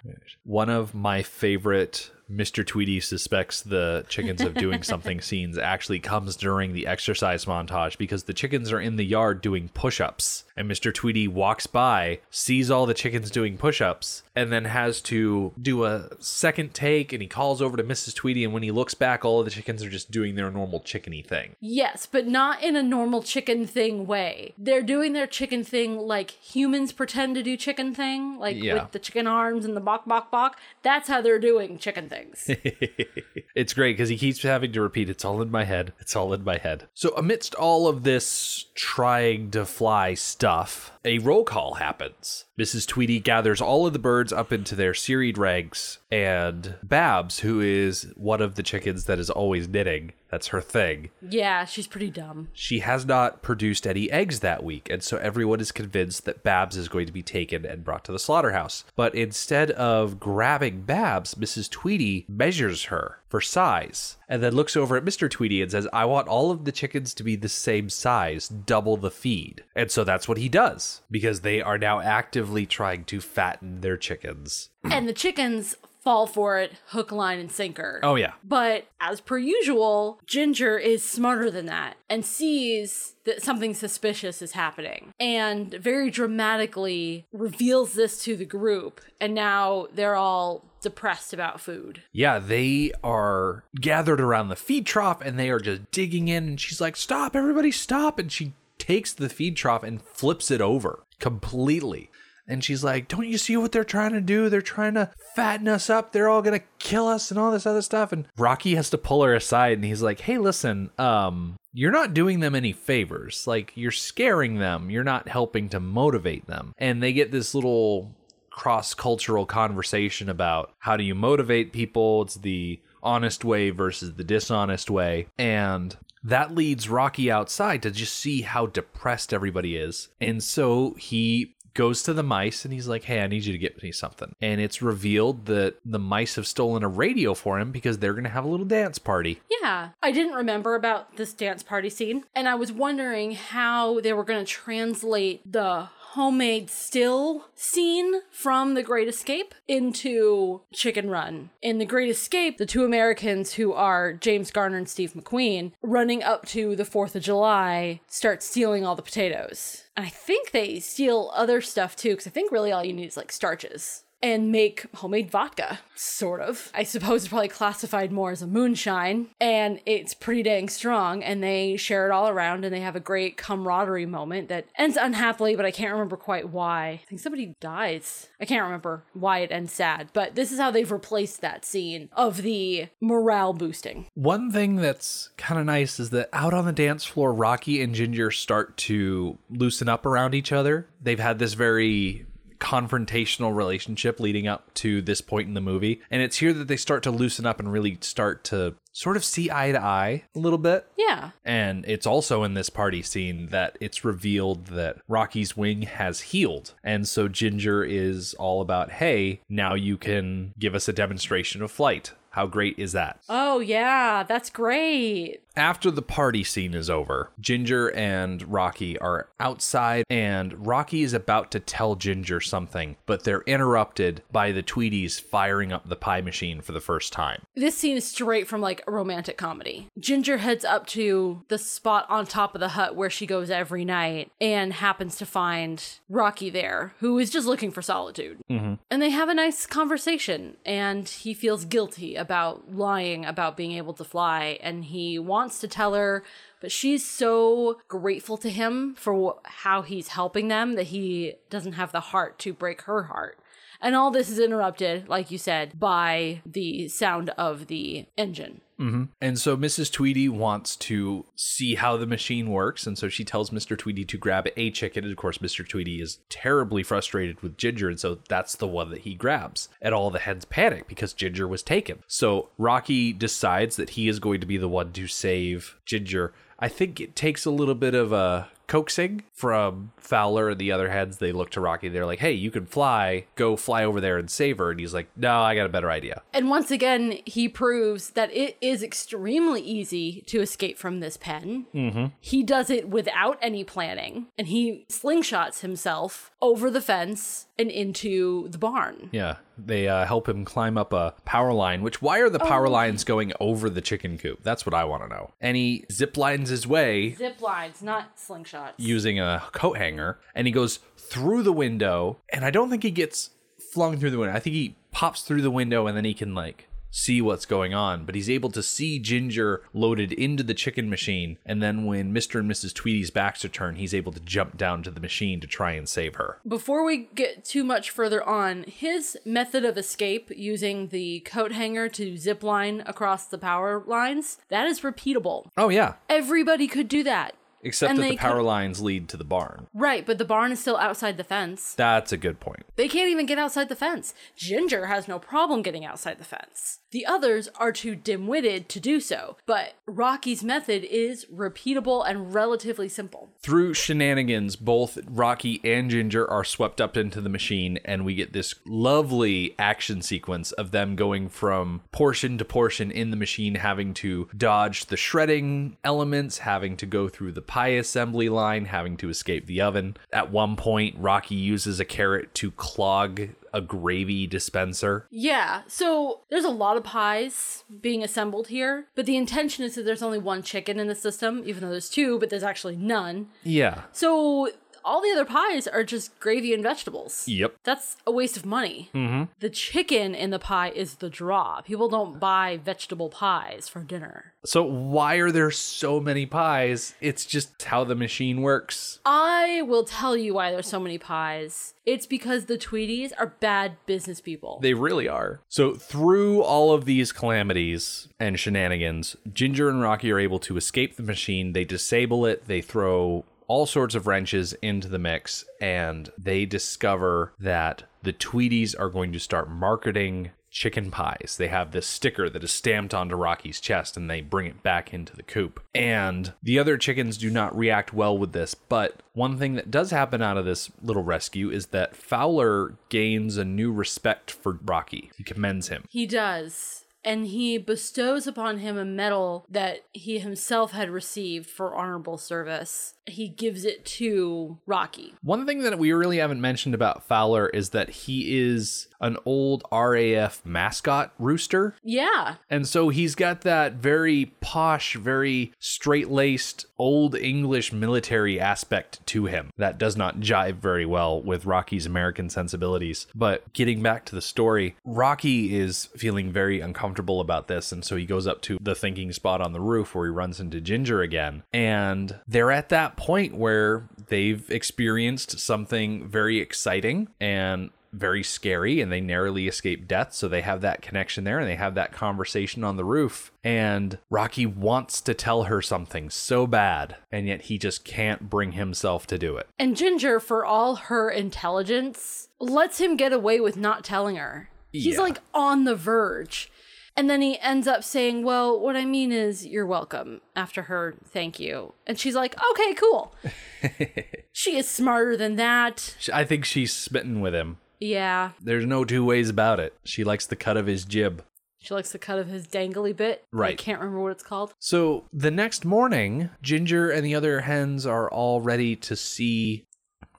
Speaker 3: One of my favorite Mr. Tweedy suspects the chickens of doing something scenes actually comes during the exercise montage because the chickens are in the yard doing push ups. And Mr. Tweedy walks by, sees all the chickens doing push ups, and then has to do a second take. And he calls over to Mrs. Tweedy. And when he looks back, all of the chickens are just doing their normal chickeny thing.
Speaker 4: Yes, but not in a normal chicken thing way. They're doing their chicken thing like humans pretend to do chicken thing, like
Speaker 3: Yeah.
Speaker 4: with the chicken arms and the bok bok bok. That's how they're doing chicken things.
Speaker 3: it's great because he keeps having to repeat, it's all in my head. It's all in my head. So, amidst all of this trying to fly stuff, a roll call happens. Mrs. Tweedy gathers all of the birds up into their serried ranks, and Babs, who is one of the chickens that is always knitting, that's her thing,
Speaker 4: yeah, she's pretty dumb.
Speaker 3: she has not produced any eggs that week, and so everyone is convinced that Babs is going to be taken and brought to the slaughterhouse. But instead of grabbing Babs, Mrs. Tweedy measures her for size and then looks over at Mr. Tweedy and says, I want all of the chickens to be the same size, double the feed. And so that's what he does because they are now actively trying to fatten their chickens.
Speaker 4: and the chickens fall for it hook, line, and sinker.
Speaker 3: Oh, yeah.
Speaker 4: But as per usual, Ginger is smarter than that and sees that something suspicious is happening and very dramatically reveals this to the group. And now they're all depressed about food.
Speaker 3: Yeah, they are gathered around the feed trough and they are just digging in. And she's like, Stop, everybody stop. And she takes the feed trough and flips it over completely. And she's like, Don't you see what they're trying to do? They're trying to fatten us up. They're all going to kill us and all this other stuff. And Rocky has to pull her aside and he's like, Hey, listen, um, you're not doing them any favors. Like, you're scaring them. You're not helping to motivate them. And they get this little cross cultural conversation about how do you motivate people? It's the honest way versus the dishonest way. And that leads Rocky outside to just see how depressed everybody is. And so he goes to the mice and he's like, Hey, I need you to get me something. And it's revealed that the mice have stolen a radio for him because they're going to have a little dance party.
Speaker 4: Yeah, I didn't remember about this dance party scene, and I was wondering how they were going to translate the homemade still scene from The Great Escape into Chicken Run. In The Great Escape, the two Americans who are James Garner and Steve McQueen running up to the 4th of July start stealing all the potatoes. And I think they steal other stuff too, because I think really all you need is like starches and make homemade vodka, sort of. I suppose it's probably classified more as a moonshine, and it's pretty dang strong, and they share it all around, and they have a great camaraderie moment that ends unhappily, but I can't remember quite why. I think somebody dies. I can't remember why it ends sad, but this is how they've replaced that scene of the morale boosting.
Speaker 3: One thing that's kind of nice is that out on the dance floor, Rocky and Ginger start to loosen up around each other. They've had this very confrontational relationship leading up to this point in the movie. And it's here that they start to loosen up and really start to sort of see eye to eye a little bit.
Speaker 4: Yeah.
Speaker 3: And it's also in this party scene that it's revealed that Rocky's wing has healed. And so Ginger is all about, hey, now you can give us a demonstration of flight. How great is that?
Speaker 4: Oh, yeah, that's great.
Speaker 3: After the party scene is over, Ginger and Rocky are outside, and Rocky is about to tell Ginger something, but they're interrupted by the Tweedies firing up the pie machine for the first time.
Speaker 4: This scene is straight from like a romantic comedy. Ginger heads up to the spot on top of the hut where she goes every night and happens to find Rocky there, who is just looking for solitude.
Speaker 3: Mm-hmm.
Speaker 4: And they have a nice conversation, and he feels guilty about lying about being able to fly, and he wants to tell her, but she's so grateful to him for wh- how he's helping them that he doesn't have the heart to break her heart. And all this is interrupted, like you said, by the sound of the engine.
Speaker 3: Mm-hmm. And so Mrs. Tweedy wants to see how the machine works. And so she tells Mr. Tweedy to grab a chicken. And of course, Mr. Tweedy is terribly frustrated with Ginger. And so that's the one that he grabs. And all the heads panic because Ginger was taken. So Rocky decides that he is going to be the one to save Ginger. I think it takes a little bit of a coaxing from Fowler and the other heads. They look to Rocky. They're like, hey, you can fly. Go fly over there and save her. And he's like, no, I got a better idea.
Speaker 4: And once again, he proves that it is extremely easy to escape from this pen.
Speaker 3: Mm-hmm.
Speaker 4: He does it without any planning, and he slingshots himself over the fence and into the barn.
Speaker 3: Yeah, they uh, help him climb up a power line. Which why are the power
Speaker 4: Oh.
Speaker 3: lines going over the chicken coop? That's what I want to know. And he zip lines his way
Speaker 4: Zip lines, not slingshots.
Speaker 3: using a coat hanger, and he goes through the window. And I don't think he gets flung through the window. I think he pops through the window, and then he can like see what's going on. But he's able to see Ginger loaded into the chicken machine, and then when Mr. and Mrs. Tweedy's backs are turned, he's able to jump down to the machine to try and save her.
Speaker 4: Before we get too much further on, his method of escape using the coat hanger to zip line across the power lines, that is repeatable.
Speaker 3: Oh yeah,
Speaker 4: Everybody could do that.
Speaker 3: except
Speaker 4: And
Speaker 3: that the power
Speaker 4: could-
Speaker 3: lines lead to the barn.
Speaker 4: Right, but the barn is still outside the fence.
Speaker 3: That's a good point.
Speaker 4: They can't even get outside the fence. Ginger has no problem getting outside the fence. The others are too dim witted to do so, but Rocky's method is repeatable and relatively simple.
Speaker 3: Through shenanigans, both Rocky and Ginger are swept up into the machine, and we get this lovely action sequence of them going from portion to portion in the machine, having to dodge the shredding elements, having to go through the pie assembly line, having to escape the oven. At one point, Rocky uses a carrot to clog a gravy dispenser.
Speaker 4: Yeah, so there's a lot of pies being assembled here, but the intention is that there's only one chicken in the system, even though there's two, but there's actually none.
Speaker 3: Yeah.
Speaker 4: So all the other pies are just gravy and vegetables.
Speaker 3: Yep.
Speaker 4: That's a waste of money.
Speaker 3: Mm-hmm.
Speaker 4: The chicken in the pie is the draw. People don't buy vegetable pies for dinner.
Speaker 3: So why are there so many pies? It's just how the machine works.
Speaker 4: I will tell you why there's so many pies. It's because the Tweedies are bad business people.
Speaker 3: They really are. So, through all of these calamities and shenanigans, Ginger and Rocky are able to escape the machine. They disable it, they throw all sorts of wrenches into the mix, and they discover that the Tweedies are going to start marketing chicken pies. They have this sticker that is stamped onto Rocky's chest and they bring it back into the coop. And the other chickens do not react well with this, but one thing that does happen out of this little rescue is that Fowler gains a new respect for Rocky. He commends him.
Speaker 4: He does. And he bestows upon him a medal that he himself had received for honorable service. He gives it to Rocky.
Speaker 3: One thing that we really haven't mentioned about Fowler is that he is an old RAF mascot rooster.
Speaker 4: Yeah.
Speaker 3: And so he's got that very posh, very straight laced, old English military aspect to him that does not jive very well with Rocky's American sensibilities. But getting back to the story, Rocky is feeling very uncomfortable about this. And so he goes up to the thinking spot on the roof where he runs into Ginger again. And they're at that point where they've experienced something very exciting and very scary and they narrowly escape death. So they have that connection there and they have that conversation on the roof. And Rocky wants to tell her something so bad, and yet he just can't bring himself to do it.
Speaker 4: And Ginger, for all her intelligence, lets him get away with not telling her. He's
Speaker 3: Yeah.
Speaker 4: like on the verge. And then he ends up saying, Well, what I mean is, you're welcome, after her thank you. And she's like, Okay, cool. she is smarter than that.
Speaker 3: I think she's smitten with him.
Speaker 4: Yeah.
Speaker 3: There's no two ways about it. She likes the cut of his jib.
Speaker 4: She likes the cut of his dangly bit.
Speaker 3: Right.
Speaker 4: I can't remember what it's called.
Speaker 3: So the next morning, Ginger and the other hens are all ready to see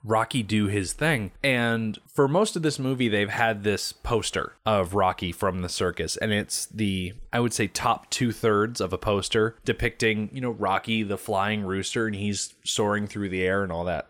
Speaker 3: Rocky do his thing. And for most of this movie, they've had this poster of Rocky from the circus. And it's the, I would say, top two thirds of a poster depicting, you know, Rocky, the flying rooster, and he's soaring through the air and all that.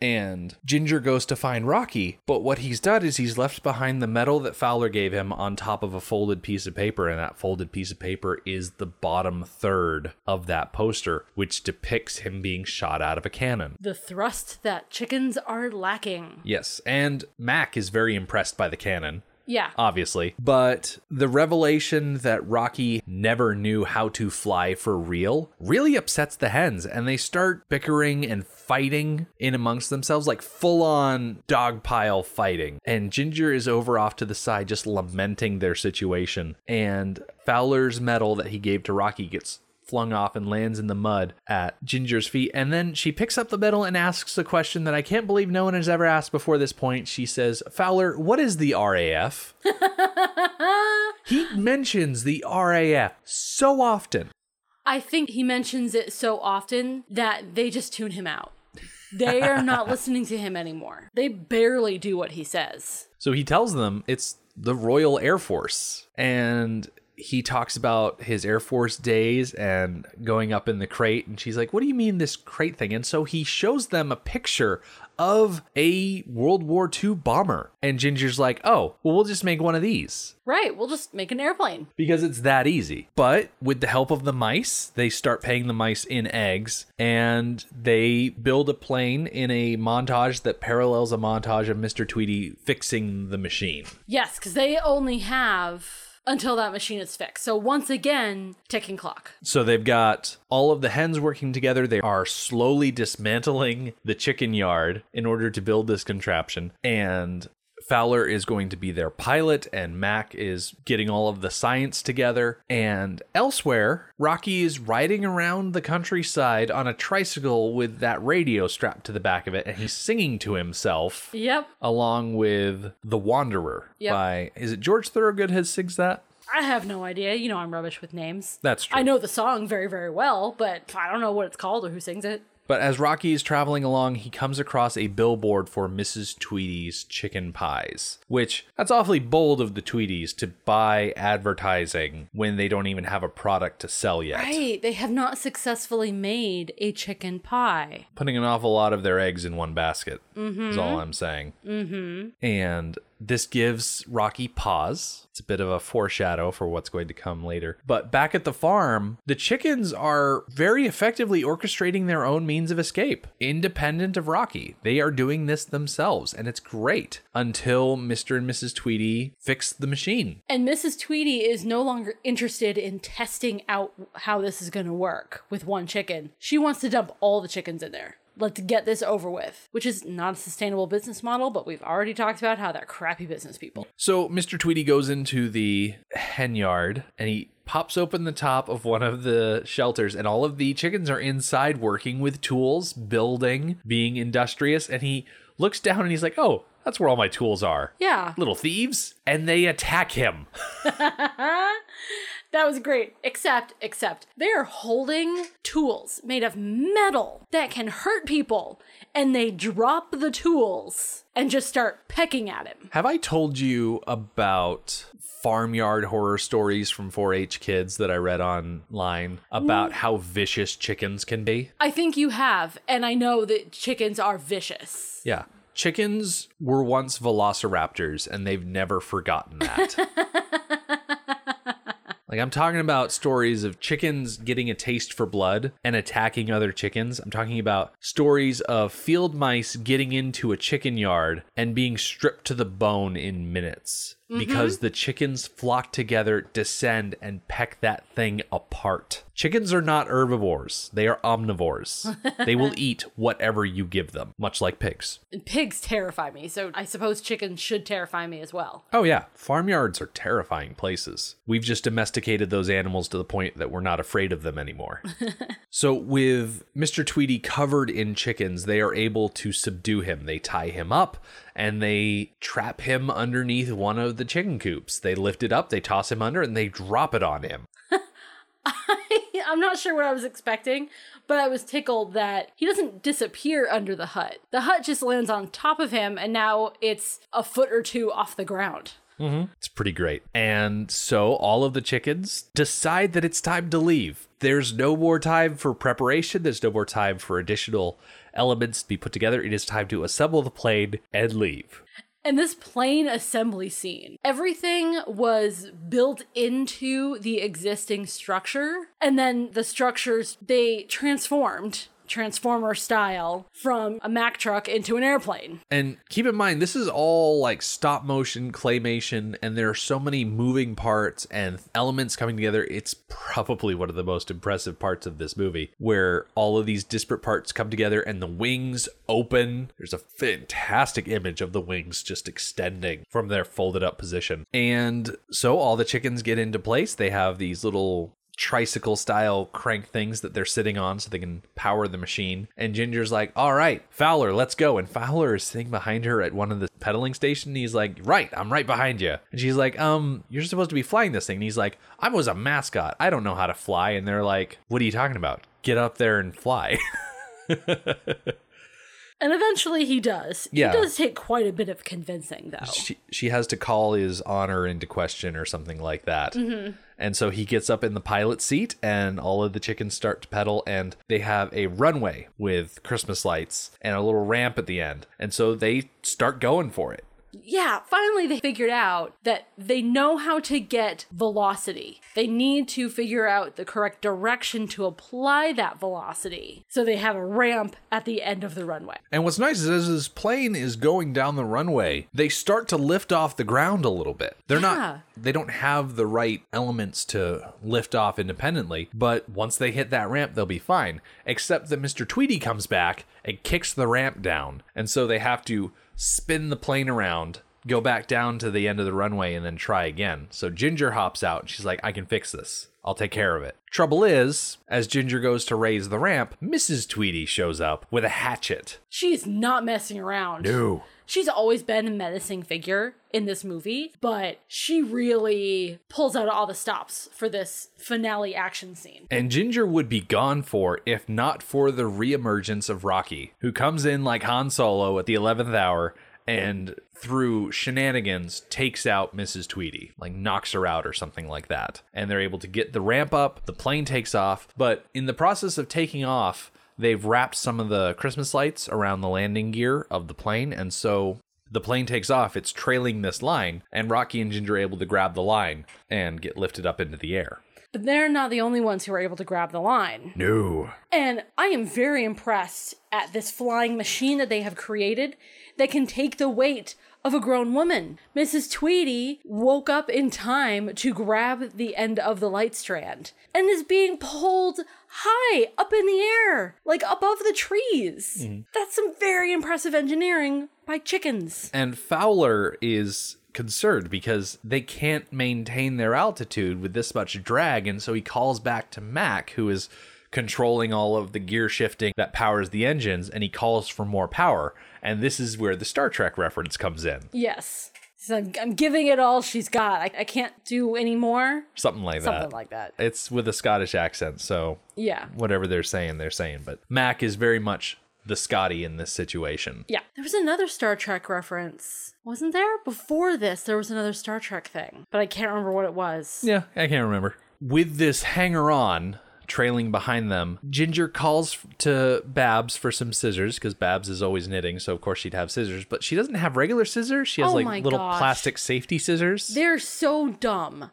Speaker 3: And Ginger goes to find Rocky, but what he's done is he's left behind the medal that Fowler gave him on top of a folded piece of paper, and that folded piece of paper is the bottom third of that poster, which depicts him being shot out of a cannon.
Speaker 4: The thrust that chickens are lacking.
Speaker 3: Yes, and Mac is very impressed by the cannon.
Speaker 4: Yeah.
Speaker 3: Obviously. But the revelation that Rocky never knew how to fly for real really upsets the hens, and they start bickering and fighting in amongst themselves, like full on dogpile fighting. And Ginger is over off to the side, just lamenting their situation. And Fowler's medal that he gave to Rocky gets flung off and lands in the mud at Ginger's feet. And then she picks up the medal and asks a question that I can't believe no one has ever asked before this point. She says, Fowler, what is the RAF? he mentions the RAF so often.
Speaker 4: I think he mentions it so often that they just tune him out. They are not listening to him anymore. They barely do what he says.
Speaker 3: So he tells them it's the Royal Air Force. And he talks about his Air Force days and going up in the crate. And she's like, What do you mean, this crate thing? And so he shows them a picture of a World War II bomber. And Ginger's like, Oh, well, we'll just make one of these.
Speaker 4: Right, we'll just make an airplane.
Speaker 3: Because it's that easy. But with the help of the mice, they start paying the mice in eggs and they build a plane in a montage that parallels a montage of Mr. Tweedy fixing the machine.
Speaker 4: Yes, because they only have until that machine is fixed. So once again, ticking clock.
Speaker 3: So they've got all of the hens working together. They are slowly dismantling the chicken yard in order to build this contraption. And Fowler is going to be their pilot, and Mac is getting all of the science together. And elsewhere, Rocky is riding around the countryside on a tricycle with that radio strapped to the back of it, and he's singing to himself.
Speaker 4: Yep.
Speaker 3: Along with The Wanderer
Speaker 4: Yep.
Speaker 3: by, is it George Thorogood has sings that?
Speaker 4: I have no idea. You know I'm rubbish with names.
Speaker 3: That's true.
Speaker 4: I know the song very, very well, but I don't know what it's called or who sings it.
Speaker 3: But as Rocky is traveling along, he comes across a billboard for Mrs. Tweedy's chicken pies, which that's awfully bold of the Tweedys to buy advertising when they don't even have a product to sell yet.
Speaker 4: Right. They have not successfully made a chicken pie.
Speaker 3: Putting an awful lot of their eggs in one basket
Speaker 4: Mhm.
Speaker 3: is all I'm saying.
Speaker 4: Mm-hmm.
Speaker 3: And this gives Rocky pause. It's a bit of a foreshadow for what's going to come later. But back at the farm, the chickens are very effectively orchestrating their own means of escape, independent of Rocky. They are doing this themselves, and it's great until Mr. and Mrs. Tweedy fix the machine.
Speaker 4: And Mrs. Tweedy is no longer interested in testing out how this is going to work with one chicken. She wants to dump all the chickens in there. Let's get this over with, which is not a sustainable business model, but we've already talked about how they're crappy business people.
Speaker 3: So Mr. Tweedy goes into the hen yard and he pops open the top of one of the shelters, and all of the chickens are inside working with tools, building, being industrious. And he looks down and he's like, Oh, that's where all my tools are.
Speaker 4: Yeah.
Speaker 3: Little thieves. And they attack him.
Speaker 4: That was great. Except, except, they are holding tools made of metal that can hurt people. And they drop the tools and just start pecking at him.
Speaker 3: Have I told you about farmyard horror stories from 4 H kids that I read online about how vicious chickens can be?
Speaker 4: I think you have. And I know that chickens are vicious.
Speaker 3: Yeah. Chickens were once velociraptors and they've never forgotten that. like, I'm talking about stories of chickens getting a taste for blood and attacking other chickens. I'm talking about stories of field mice getting into a chicken yard and being stripped to the bone in minutes because mm-hmm. the chickens flock together, descend, and peck that thing apart. Chickens are not herbivores, they are omnivores. they will eat whatever you give them, much like pigs.
Speaker 4: And pigs terrify me, so I suppose chickens should terrify me as well.
Speaker 3: Oh, yeah. Farmyards are terrifying places. We've just domesticated those animals to the point that we're not afraid of them anymore. so, with Mr. Tweedy covered in chickens, they are able to subdue him. They tie him up and they trap him underneath one of the chicken coops. They lift it up, they toss him under, and they drop it on him.
Speaker 4: I'm not sure what I was expecting, but I was tickled that he doesn't disappear under the hut. The hut just lands on top of him, and now it's a foot or two off the ground. Mm-hmm.
Speaker 3: It's pretty great. And so all of the chickens decide that it's time to leave. There's no more time for preparation, there's no more time for additional elements to be put together. It is time to assemble the plane and leave.
Speaker 4: And this plane assembly scene, everything was built into the existing structure, and then the structures they transformed. Transformer style from a Mack truck into an airplane.
Speaker 3: And keep in mind, this is all like stop motion claymation, and there are so many moving parts and elements coming together. It's probably one of the most impressive parts of this movie, where all of these disparate parts come together and the wings open. There's a fantastic image of the wings just extending from their folded up position. And so all the chickens get into place. They have these little tricycle style crank things that they're sitting on so they can power the machine. And Ginger's like, All right, Fowler, let's go. And Fowler is sitting behind her at one of the pedaling stations. He's like, Right, I'm right behind you. And she's like, Um, you're supposed to be flying this thing. And he's like, I was a mascot. I don't know how to fly. And they're like, What are you talking about? Get up there and fly.
Speaker 4: And eventually he does.
Speaker 3: Yeah.
Speaker 4: He does take quite a bit of convincing, though.
Speaker 3: she she has to call his honor into question or something like that. Mm-hmm. And so he gets up in the pilot seat, and all of the chickens start to pedal, and they have a runway with Christmas lights and a little ramp at the end. And so they start going for it.
Speaker 4: Yeah, finally they figured out that they know how to get velocity. They need to figure out the correct direction to apply that velocity. So they have a ramp at the end of the runway.
Speaker 3: And what's nice is as this plane is going down the runway, they start to lift off the ground a little bit. They're
Speaker 4: Yeah.
Speaker 3: not they don't have the right elements to lift off independently, but once they hit that ramp, they'll be fine. Except that Mr. Tweedy comes back and kicks the ramp down. And so they have to spin the plane around, go back down to the end of the runway, and then try again. So Ginger hops out and she's like, I can fix this. I'll take care of it. Trouble is, as Ginger goes to raise the ramp, Mrs. Tweedy shows up with a hatchet.
Speaker 4: She's not messing around.
Speaker 3: No.
Speaker 4: She's always been a menacing figure in this movie, but she really pulls out all the stops for this finale action scene.
Speaker 3: And Ginger would be gone for if not for the reemergence of Rocky, who comes in like Han Solo at the 11th hour and through shenanigans takes out Mrs. Tweedy, like knocks her out or something like that. And they're able to get the ramp up, the plane takes off, but in the process of taking off, they've wrapped some of the Christmas lights around the landing gear of the plane, and so the plane takes off, it's trailing this line, and Rocky and Ginger are able to grab the line and get lifted up into the air.
Speaker 4: But they're not the only ones who are able to grab the line.
Speaker 3: No.
Speaker 4: And I am very impressed at this flying machine that they have created that can take the weight of a grown woman. Mrs. Tweedy woke up in time to grab the end of the light strand and is being pulled high up in the air, like above the trees. Mm-hmm. That's some very impressive engineering by chickens.
Speaker 3: And Fowler is concerned because they can't maintain their altitude with this much drag. And so he calls back to Mac, who is controlling all of the gear shifting that powers the engines, and he calls for more power. And this is where the Star Trek reference comes in.
Speaker 4: Yes. So I'm, I'm giving it all she's got. I, I can't do any more.
Speaker 3: Something like that.
Speaker 4: Something like that.
Speaker 3: It's with a Scottish accent, so
Speaker 4: Yeah.
Speaker 3: whatever they're saying, they're saying. But Mac is very much the Scotty in this situation.
Speaker 4: Yeah. There was another Star Trek reference, wasn't there? Before this, there was another Star Trek thing, but I can't remember what it was.
Speaker 3: Yeah, I can't remember. With this hanger on trailing behind them, Ginger calls to Babs for some scissors because Babs is always knitting, so of course she'd have scissors, but she doesn't have regular scissors. She has
Speaker 4: Oh
Speaker 3: like little
Speaker 4: gosh.
Speaker 3: plastic safety scissors.
Speaker 4: They're so dumb.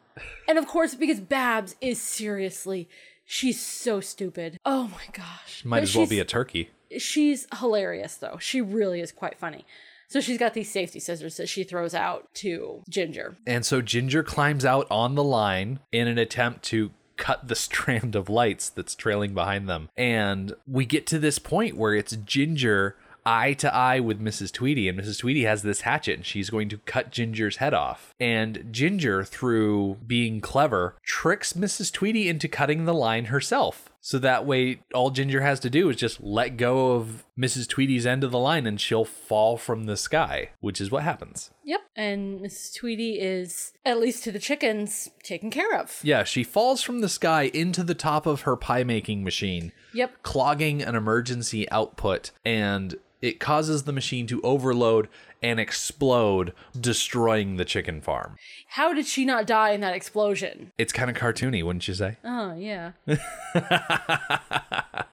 Speaker 4: And of course, because Babs is seriously, she's so stupid. Oh my gosh.
Speaker 3: Might
Speaker 4: But
Speaker 3: as well be a turkey.
Speaker 4: She's hilarious, though. She really is quite funny. So she's got these safety scissors that she throws out to Ginger.
Speaker 3: And so Ginger climbs out on the line in an attempt to cut the strand of lights that's trailing behind them. And we get to this point where it's Ginger eye to eye with Mrs. Tweedy, and Mrs. Tweedy has this hatchet and she's going to cut Ginger's head off. And Ginger, through being clever, tricks Mrs. Tweedy into cutting the line herself. So that way, all Ginger has to do is just let go of Mrs. Tweedy's end of the line and she'll fall from the sky, which is what happens.
Speaker 4: Yep. And Mrs. Tweedy is, at least to the chickens, taken care of.
Speaker 3: Yeah, she falls from the sky into the top of her pie making machine,
Speaker 4: Yep.
Speaker 3: clogging an emergency output, and it causes the machine to overload and explode, destroying the chicken farm.
Speaker 4: How did she not die in that explosion?
Speaker 3: It's kind of cartoony, wouldn't you say?
Speaker 4: Oh, yeah.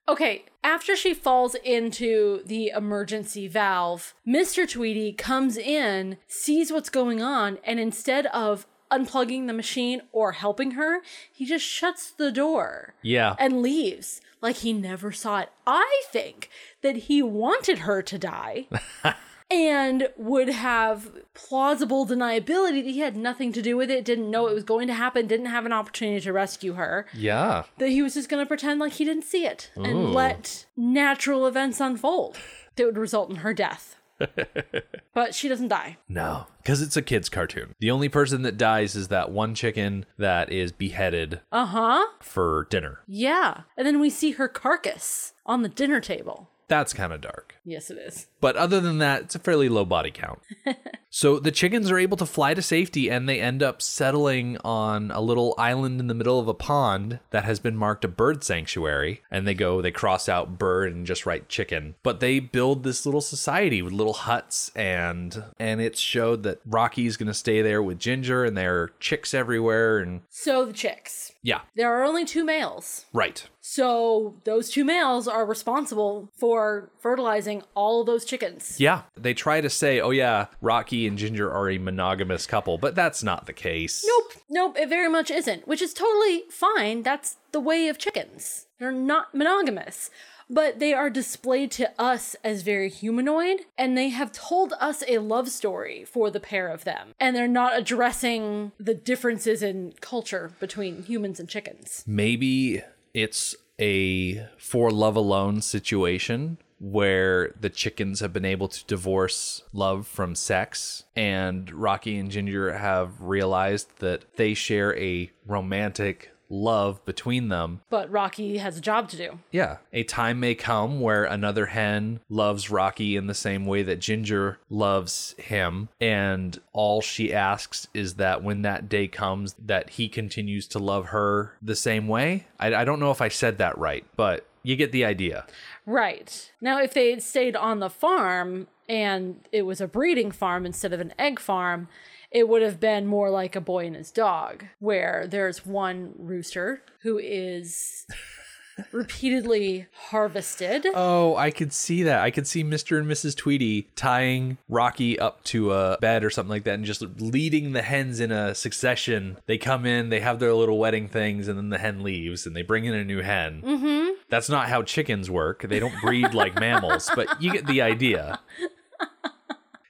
Speaker 4: okay, after she falls into the emergency valve, Mr. Tweedy comes in, sees what's going on, and instead of unplugging the machine or helping her, he just shuts the door
Speaker 3: Yeah.
Speaker 4: and leaves like he never saw it. I think that he wanted her to die. And would have plausible deniability that he had nothing to do with it, didn't know it was going to happen, didn't have an opportunity to rescue her
Speaker 3: yeah.
Speaker 4: that he was just going to pretend like he didn't see it
Speaker 3: Ooh.
Speaker 4: and let natural events unfold that would result in her death. but she doesn't die.
Speaker 3: No, because it's a kid's cartoon. The only person that dies is that one chicken that is beheaded
Speaker 4: Uh huh.
Speaker 3: for dinner.
Speaker 4: Yeah. And then we see her carcass on the dinner table.
Speaker 3: That's kind of dark.
Speaker 4: Yes, it is.
Speaker 3: But other than that, it's a fairly low body count. so the chickens are able to fly to safety and they end up settling on a little island in the middle of a pond that has been marked a bird sanctuary. And they go, they cross out bird and just write chicken. But they build this little society with little huts and and it's showed that Rocky's gonna stay there with Ginger and there are chicks everywhere and
Speaker 4: So the chicks.
Speaker 3: yeah,
Speaker 4: There are only two males.
Speaker 3: right.
Speaker 4: So those two males are responsible for fertilizing all those chickens.
Speaker 3: Yeah. They try to say, oh yeah, Rocky and Ginger are a monogamous couple, but that's not the case.
Speaker 4: Nope, nope, it very much isn't, which is totally fine. That's the way of chickens. They're not monogamous, but they are displayed to us as very humanoid, and they have told us a love story for the pair of them. And they're not addressing the differences in culture between humans and chickens.
Speaker 3: maybe it's a for love alone situation where the chickens have been able to divorce love from sex. And Rocky and Ginger have realized that they share a romantic love between them.
Speaker 4: But Rocky has a job to do.
Speaker 3: Yeah, a time may come where another hen loves Rocky in the same way that Ginger loves him, and all she asks is that when that day comes, that he continues to love her the same way. I, I don't know if I said that right, but you get the idea.
Speaker 4: Right. Now, if they had stayed on the farm and it was a breeding farm instead of an egg farm, it would have been more like a boy and his dog, where there's one rooster who is repeatedly harvested.
Speaker 3: Oh, I could see that. I could see Mr. and Mrs. Tweedy tying Rocky up to a bed or something like that and just leading the hens in a succession. They come in, they have their little wedding things, and then the hen leaves and they bring in a new hen.
Speaker 4: Mm-hmm.
Speaker 3: That's not how chickens work. They don't breed like mammals, but you get the idea.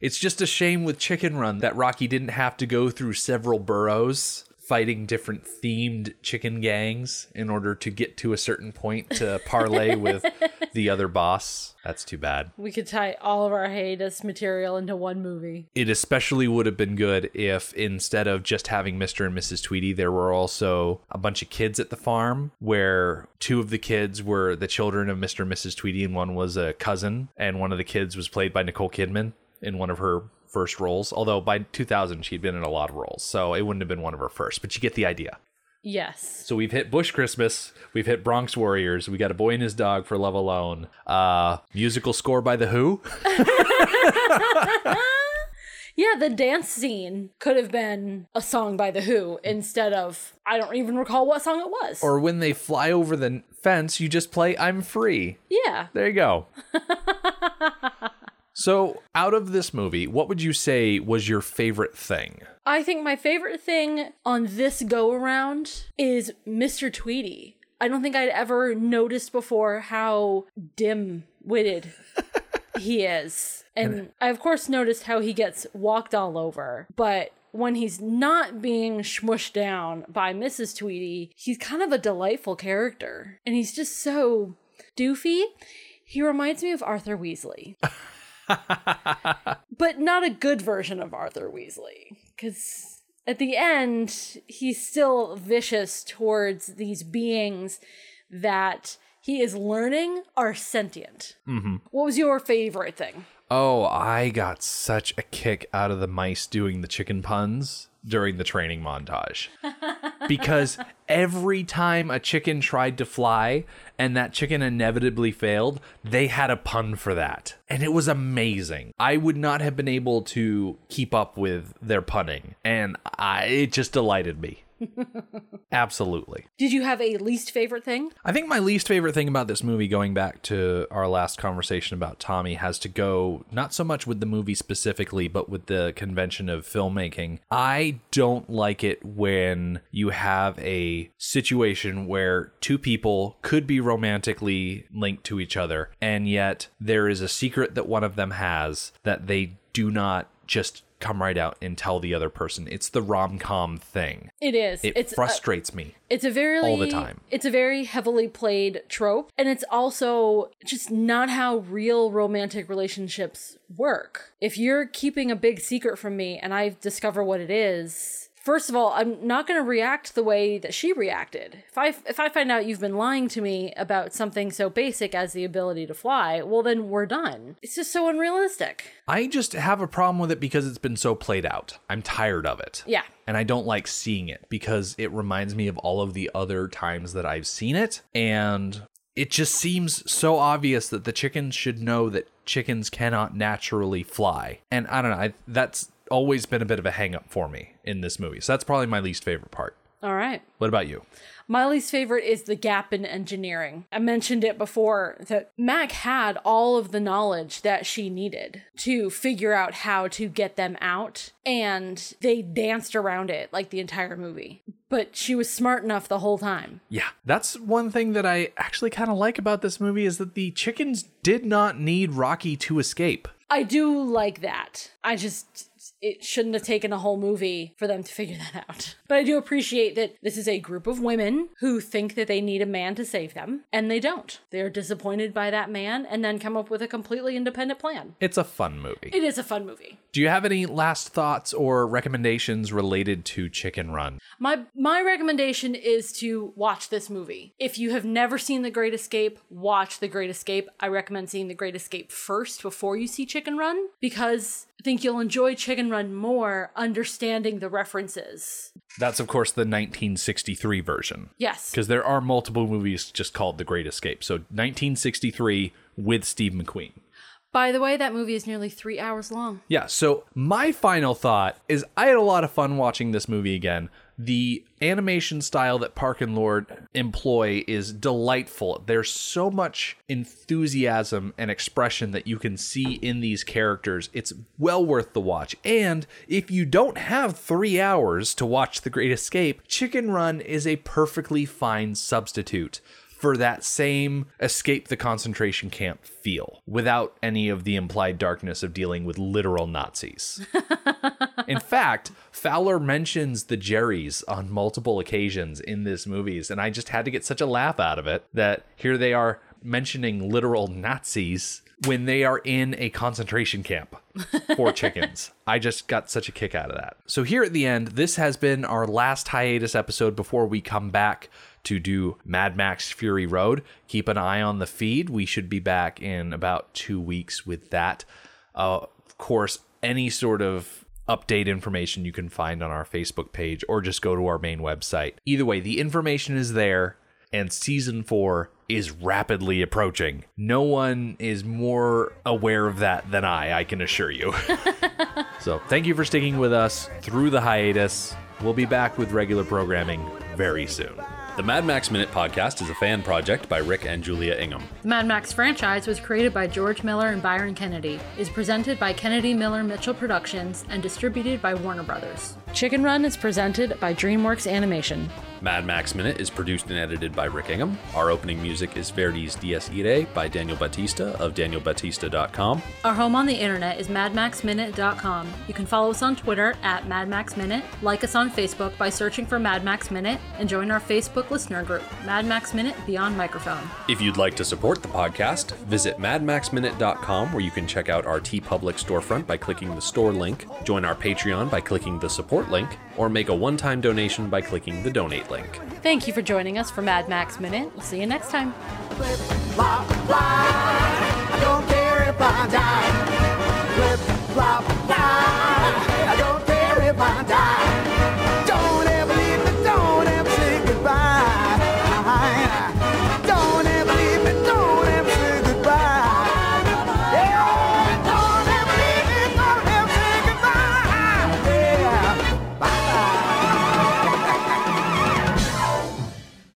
Speaker 3: It's just a shame with Chicken Run that Rocky didn't have to go through several burrows fighting different themed chicken gangs in order to get to a certain point to parlay with the other boss. That's too bad.
Speaker 4: We could tie all of our hiatus material into one movie.
Speaker 3: It especially would have been good if instead of just having Mr. and Mrs. Tweedy, there were also a bunch of kids at the farm where two of the kids were the children of Mr. and Mrs. Tweedy and one was a cousin and one of the kids was played by Nicole Kidman in one of her first roles. Although by 2000 she'd been in a lot of roles, so it wouldn't have been one of her first, but you get the idea.
Speaker 4: Yes.
Speaker 3: So we've hit Bush Christmas, we've hit Bronx Warriors, we got a boy and his dog for Love Alone. Uh musical score by the Who?
Speaker 4: Yeah, the dance scene could have been a song by The Who instead of, I don't even recall what song it was.
Speaker 3: Or when they fly over the fence, you just play I'm Free.
Speaker 4: yeah.
Speaker 3: There you go. so, out of this movie, what would you say was your favorite thing?
Speaker 4: I think my favorite thing on this go around is Mr. Tweedy. I don't think I'd ever noticed before how dim witted he is. And I, of course, noticed how he gets walked all over. But when he's not being smushed down by Mrs. Tweedy, he's kind of a delightful character. And he's just so doofy. He reminds me of Arthur Weasley. but not a good version of Arthur Weasley. Because at the end, he's still vicious towards these beings that he is learning are sentient. Mm-hmm. What was your favorite thing?
Speaker 3: Oh, I got such a kick out of the mice doing the chicken puns during the training montage. because every time a chicken tried to fly and that chicken inevitably failed, they had a pun for that. And it was amazing. I would not have been able to keep up with their punning, and I, it just delighted me. Absolutely.
Speaker 4: Did you have a least favorite thing?
Speaker 3: I think my least favorite thing about this movie, going back to our last conversation about Tommy, has to go not so much with the movie specifically, but with the convention of filmmaking. I don't like it when you have a situation where two people could be romantically linked to each other, and yet there is a secret that one of them has that they do not just come right out and tell the other person. It's the rom com thing.
Speaker 4: It is.
Speaker 3: It
Speaker 4: it's
Speaker 3: frustrates me.
Speaker 4: It's a very
Speaker 3: all the time.
Speaker 4: It's a very heavily played trope, and it's also just not how real romantic relationships work. If you're keeping a big secret from me and I discover what it is, First of all, I'm not going to react the way that she reacted. If I if I find out you've been lying to me about something so basic as the ability to fly, well then we're done. It's just so unrealistic.
Speaker 3: I just have a problem with it because it's been so played out. I'm tired of it.
Speaker 4: Yeah.
Speaker 3: And I don't like seeing it because it reminds me of all of the other times that I've seen it. And it just seems so obvious that the chickens should know that chickens cannot naturally fly. And I don't know, I, that's always been a bit of a hang up for me in this movie. So that's probably my least favorite part.
Speaker 4: All right.
Speaker 3: What about you?
Speaker 4: My least favorite is the gap in engineering. I mentioned it before that Mac had all of the knowledge that she needed to figure out how to get them out, and they danced around it like the entire movie. But she was smart enough the whole time.
Speaker 3: Yeah, that's one thing that I actually kind of like about this movie is that the chickens did not need Rocky to escape.
Speaker 4: I do like that. I just it shouldn't have taken a whole movie for them to figure that out. But I do appreciate that this is a group of women who think that they need a man to save them, and they don't. They're disappointed by that man and then come up with a completely independent plan.
Speaker 3: It's a fun movie.
Speaker 4: It is a fun movie.
Speaker 3: Do you have any last thoughts or recommendations related to Chicken Run?
Speaker 4: My my recommendation is to watch this movie. If you have never seen The Great Escape, watch The Great Escape. I recommend seeing The Great Escape first before you see Chicken Run because think you'll enjoy Chicken Run more understanding the references.
Speaker 3: That's, of course, the 1963 version.
Speaker 4: Yes.
Speaker 3: Because there are multiple movies just called The Great Escape. So 1963 with Steve McQueen.
Speaker 4: By the way, that movie is nearly three hours long.
Speaker 3: Yeah, so my final thought is I had a lot of fun watching this movie again. The animation style that Park and Lord employ is delightful. There's so much enthusiasm and expression that you can see in these characters. It's well worth the watch. And if you don't have three hours to watch The Great Escape, Chicken Run is a perfectly fine substitute for that same escape the concentration camp feel without any of the implied darkness of dealing with literal Nazis. in fact, Fowler mentions the Jerrys on multiple occasions in this movies, and I just had to get such a laugh out of it that here they are mentioning literal Nazis when they are in a concentration camp for chickens. I just got such a kick out of that. So, here at the end, this has been our last hiatus episode before we come back to do Mad Max Fury Road. Keep an eye on the feed. We should be back in about two weeks with that. Uh, of course, any sort of update information you can find on our Facebook page or just go to our main website. Either way, the information is there, and season four is rapidly approaching. No one is more aware of that than I, I can assure you. so, thank you for sticking with us through the hiatus. We'll be back with regular programming very soon. The Mad Max Minute podcast is a fan project by Rick and Julia Ingham.
Speaker 4: The Mad Max franchise was created by George Miller and Byron Kennedy, is presented by Kennedy Miller Mitchell Productions, and distributed by Warner Brothers. Chicken Run is presented by DreamWorks Animation.
Speaker 3: Mad Max Minute is produced and edited by Rick Ingham. Our opening music is Verdi's Dies Irae by Daniel Batista of danielbatista.com.
Speaker 4: Our home on the internet is madmaxminute.com. You can follow us on Twitter at madmaxminute, like us on Facebook by searching for Mad Max Minute, and join our Facebook listener group, Mad Max Minute Beyond Microphone.
Speaker 3: If you'd like to support the podcast, visit madmaxminute.com where you can check out our TeePublic storefront by clicking the store link, join our Patreon by clicking the support support link or make a one time donation by clicking the donate link.
Speaker 4: Thank you for joining us for Mad Max Minute. We'll see you next time.
Speaker 10: Flip, flop, fly. I don't care if I die.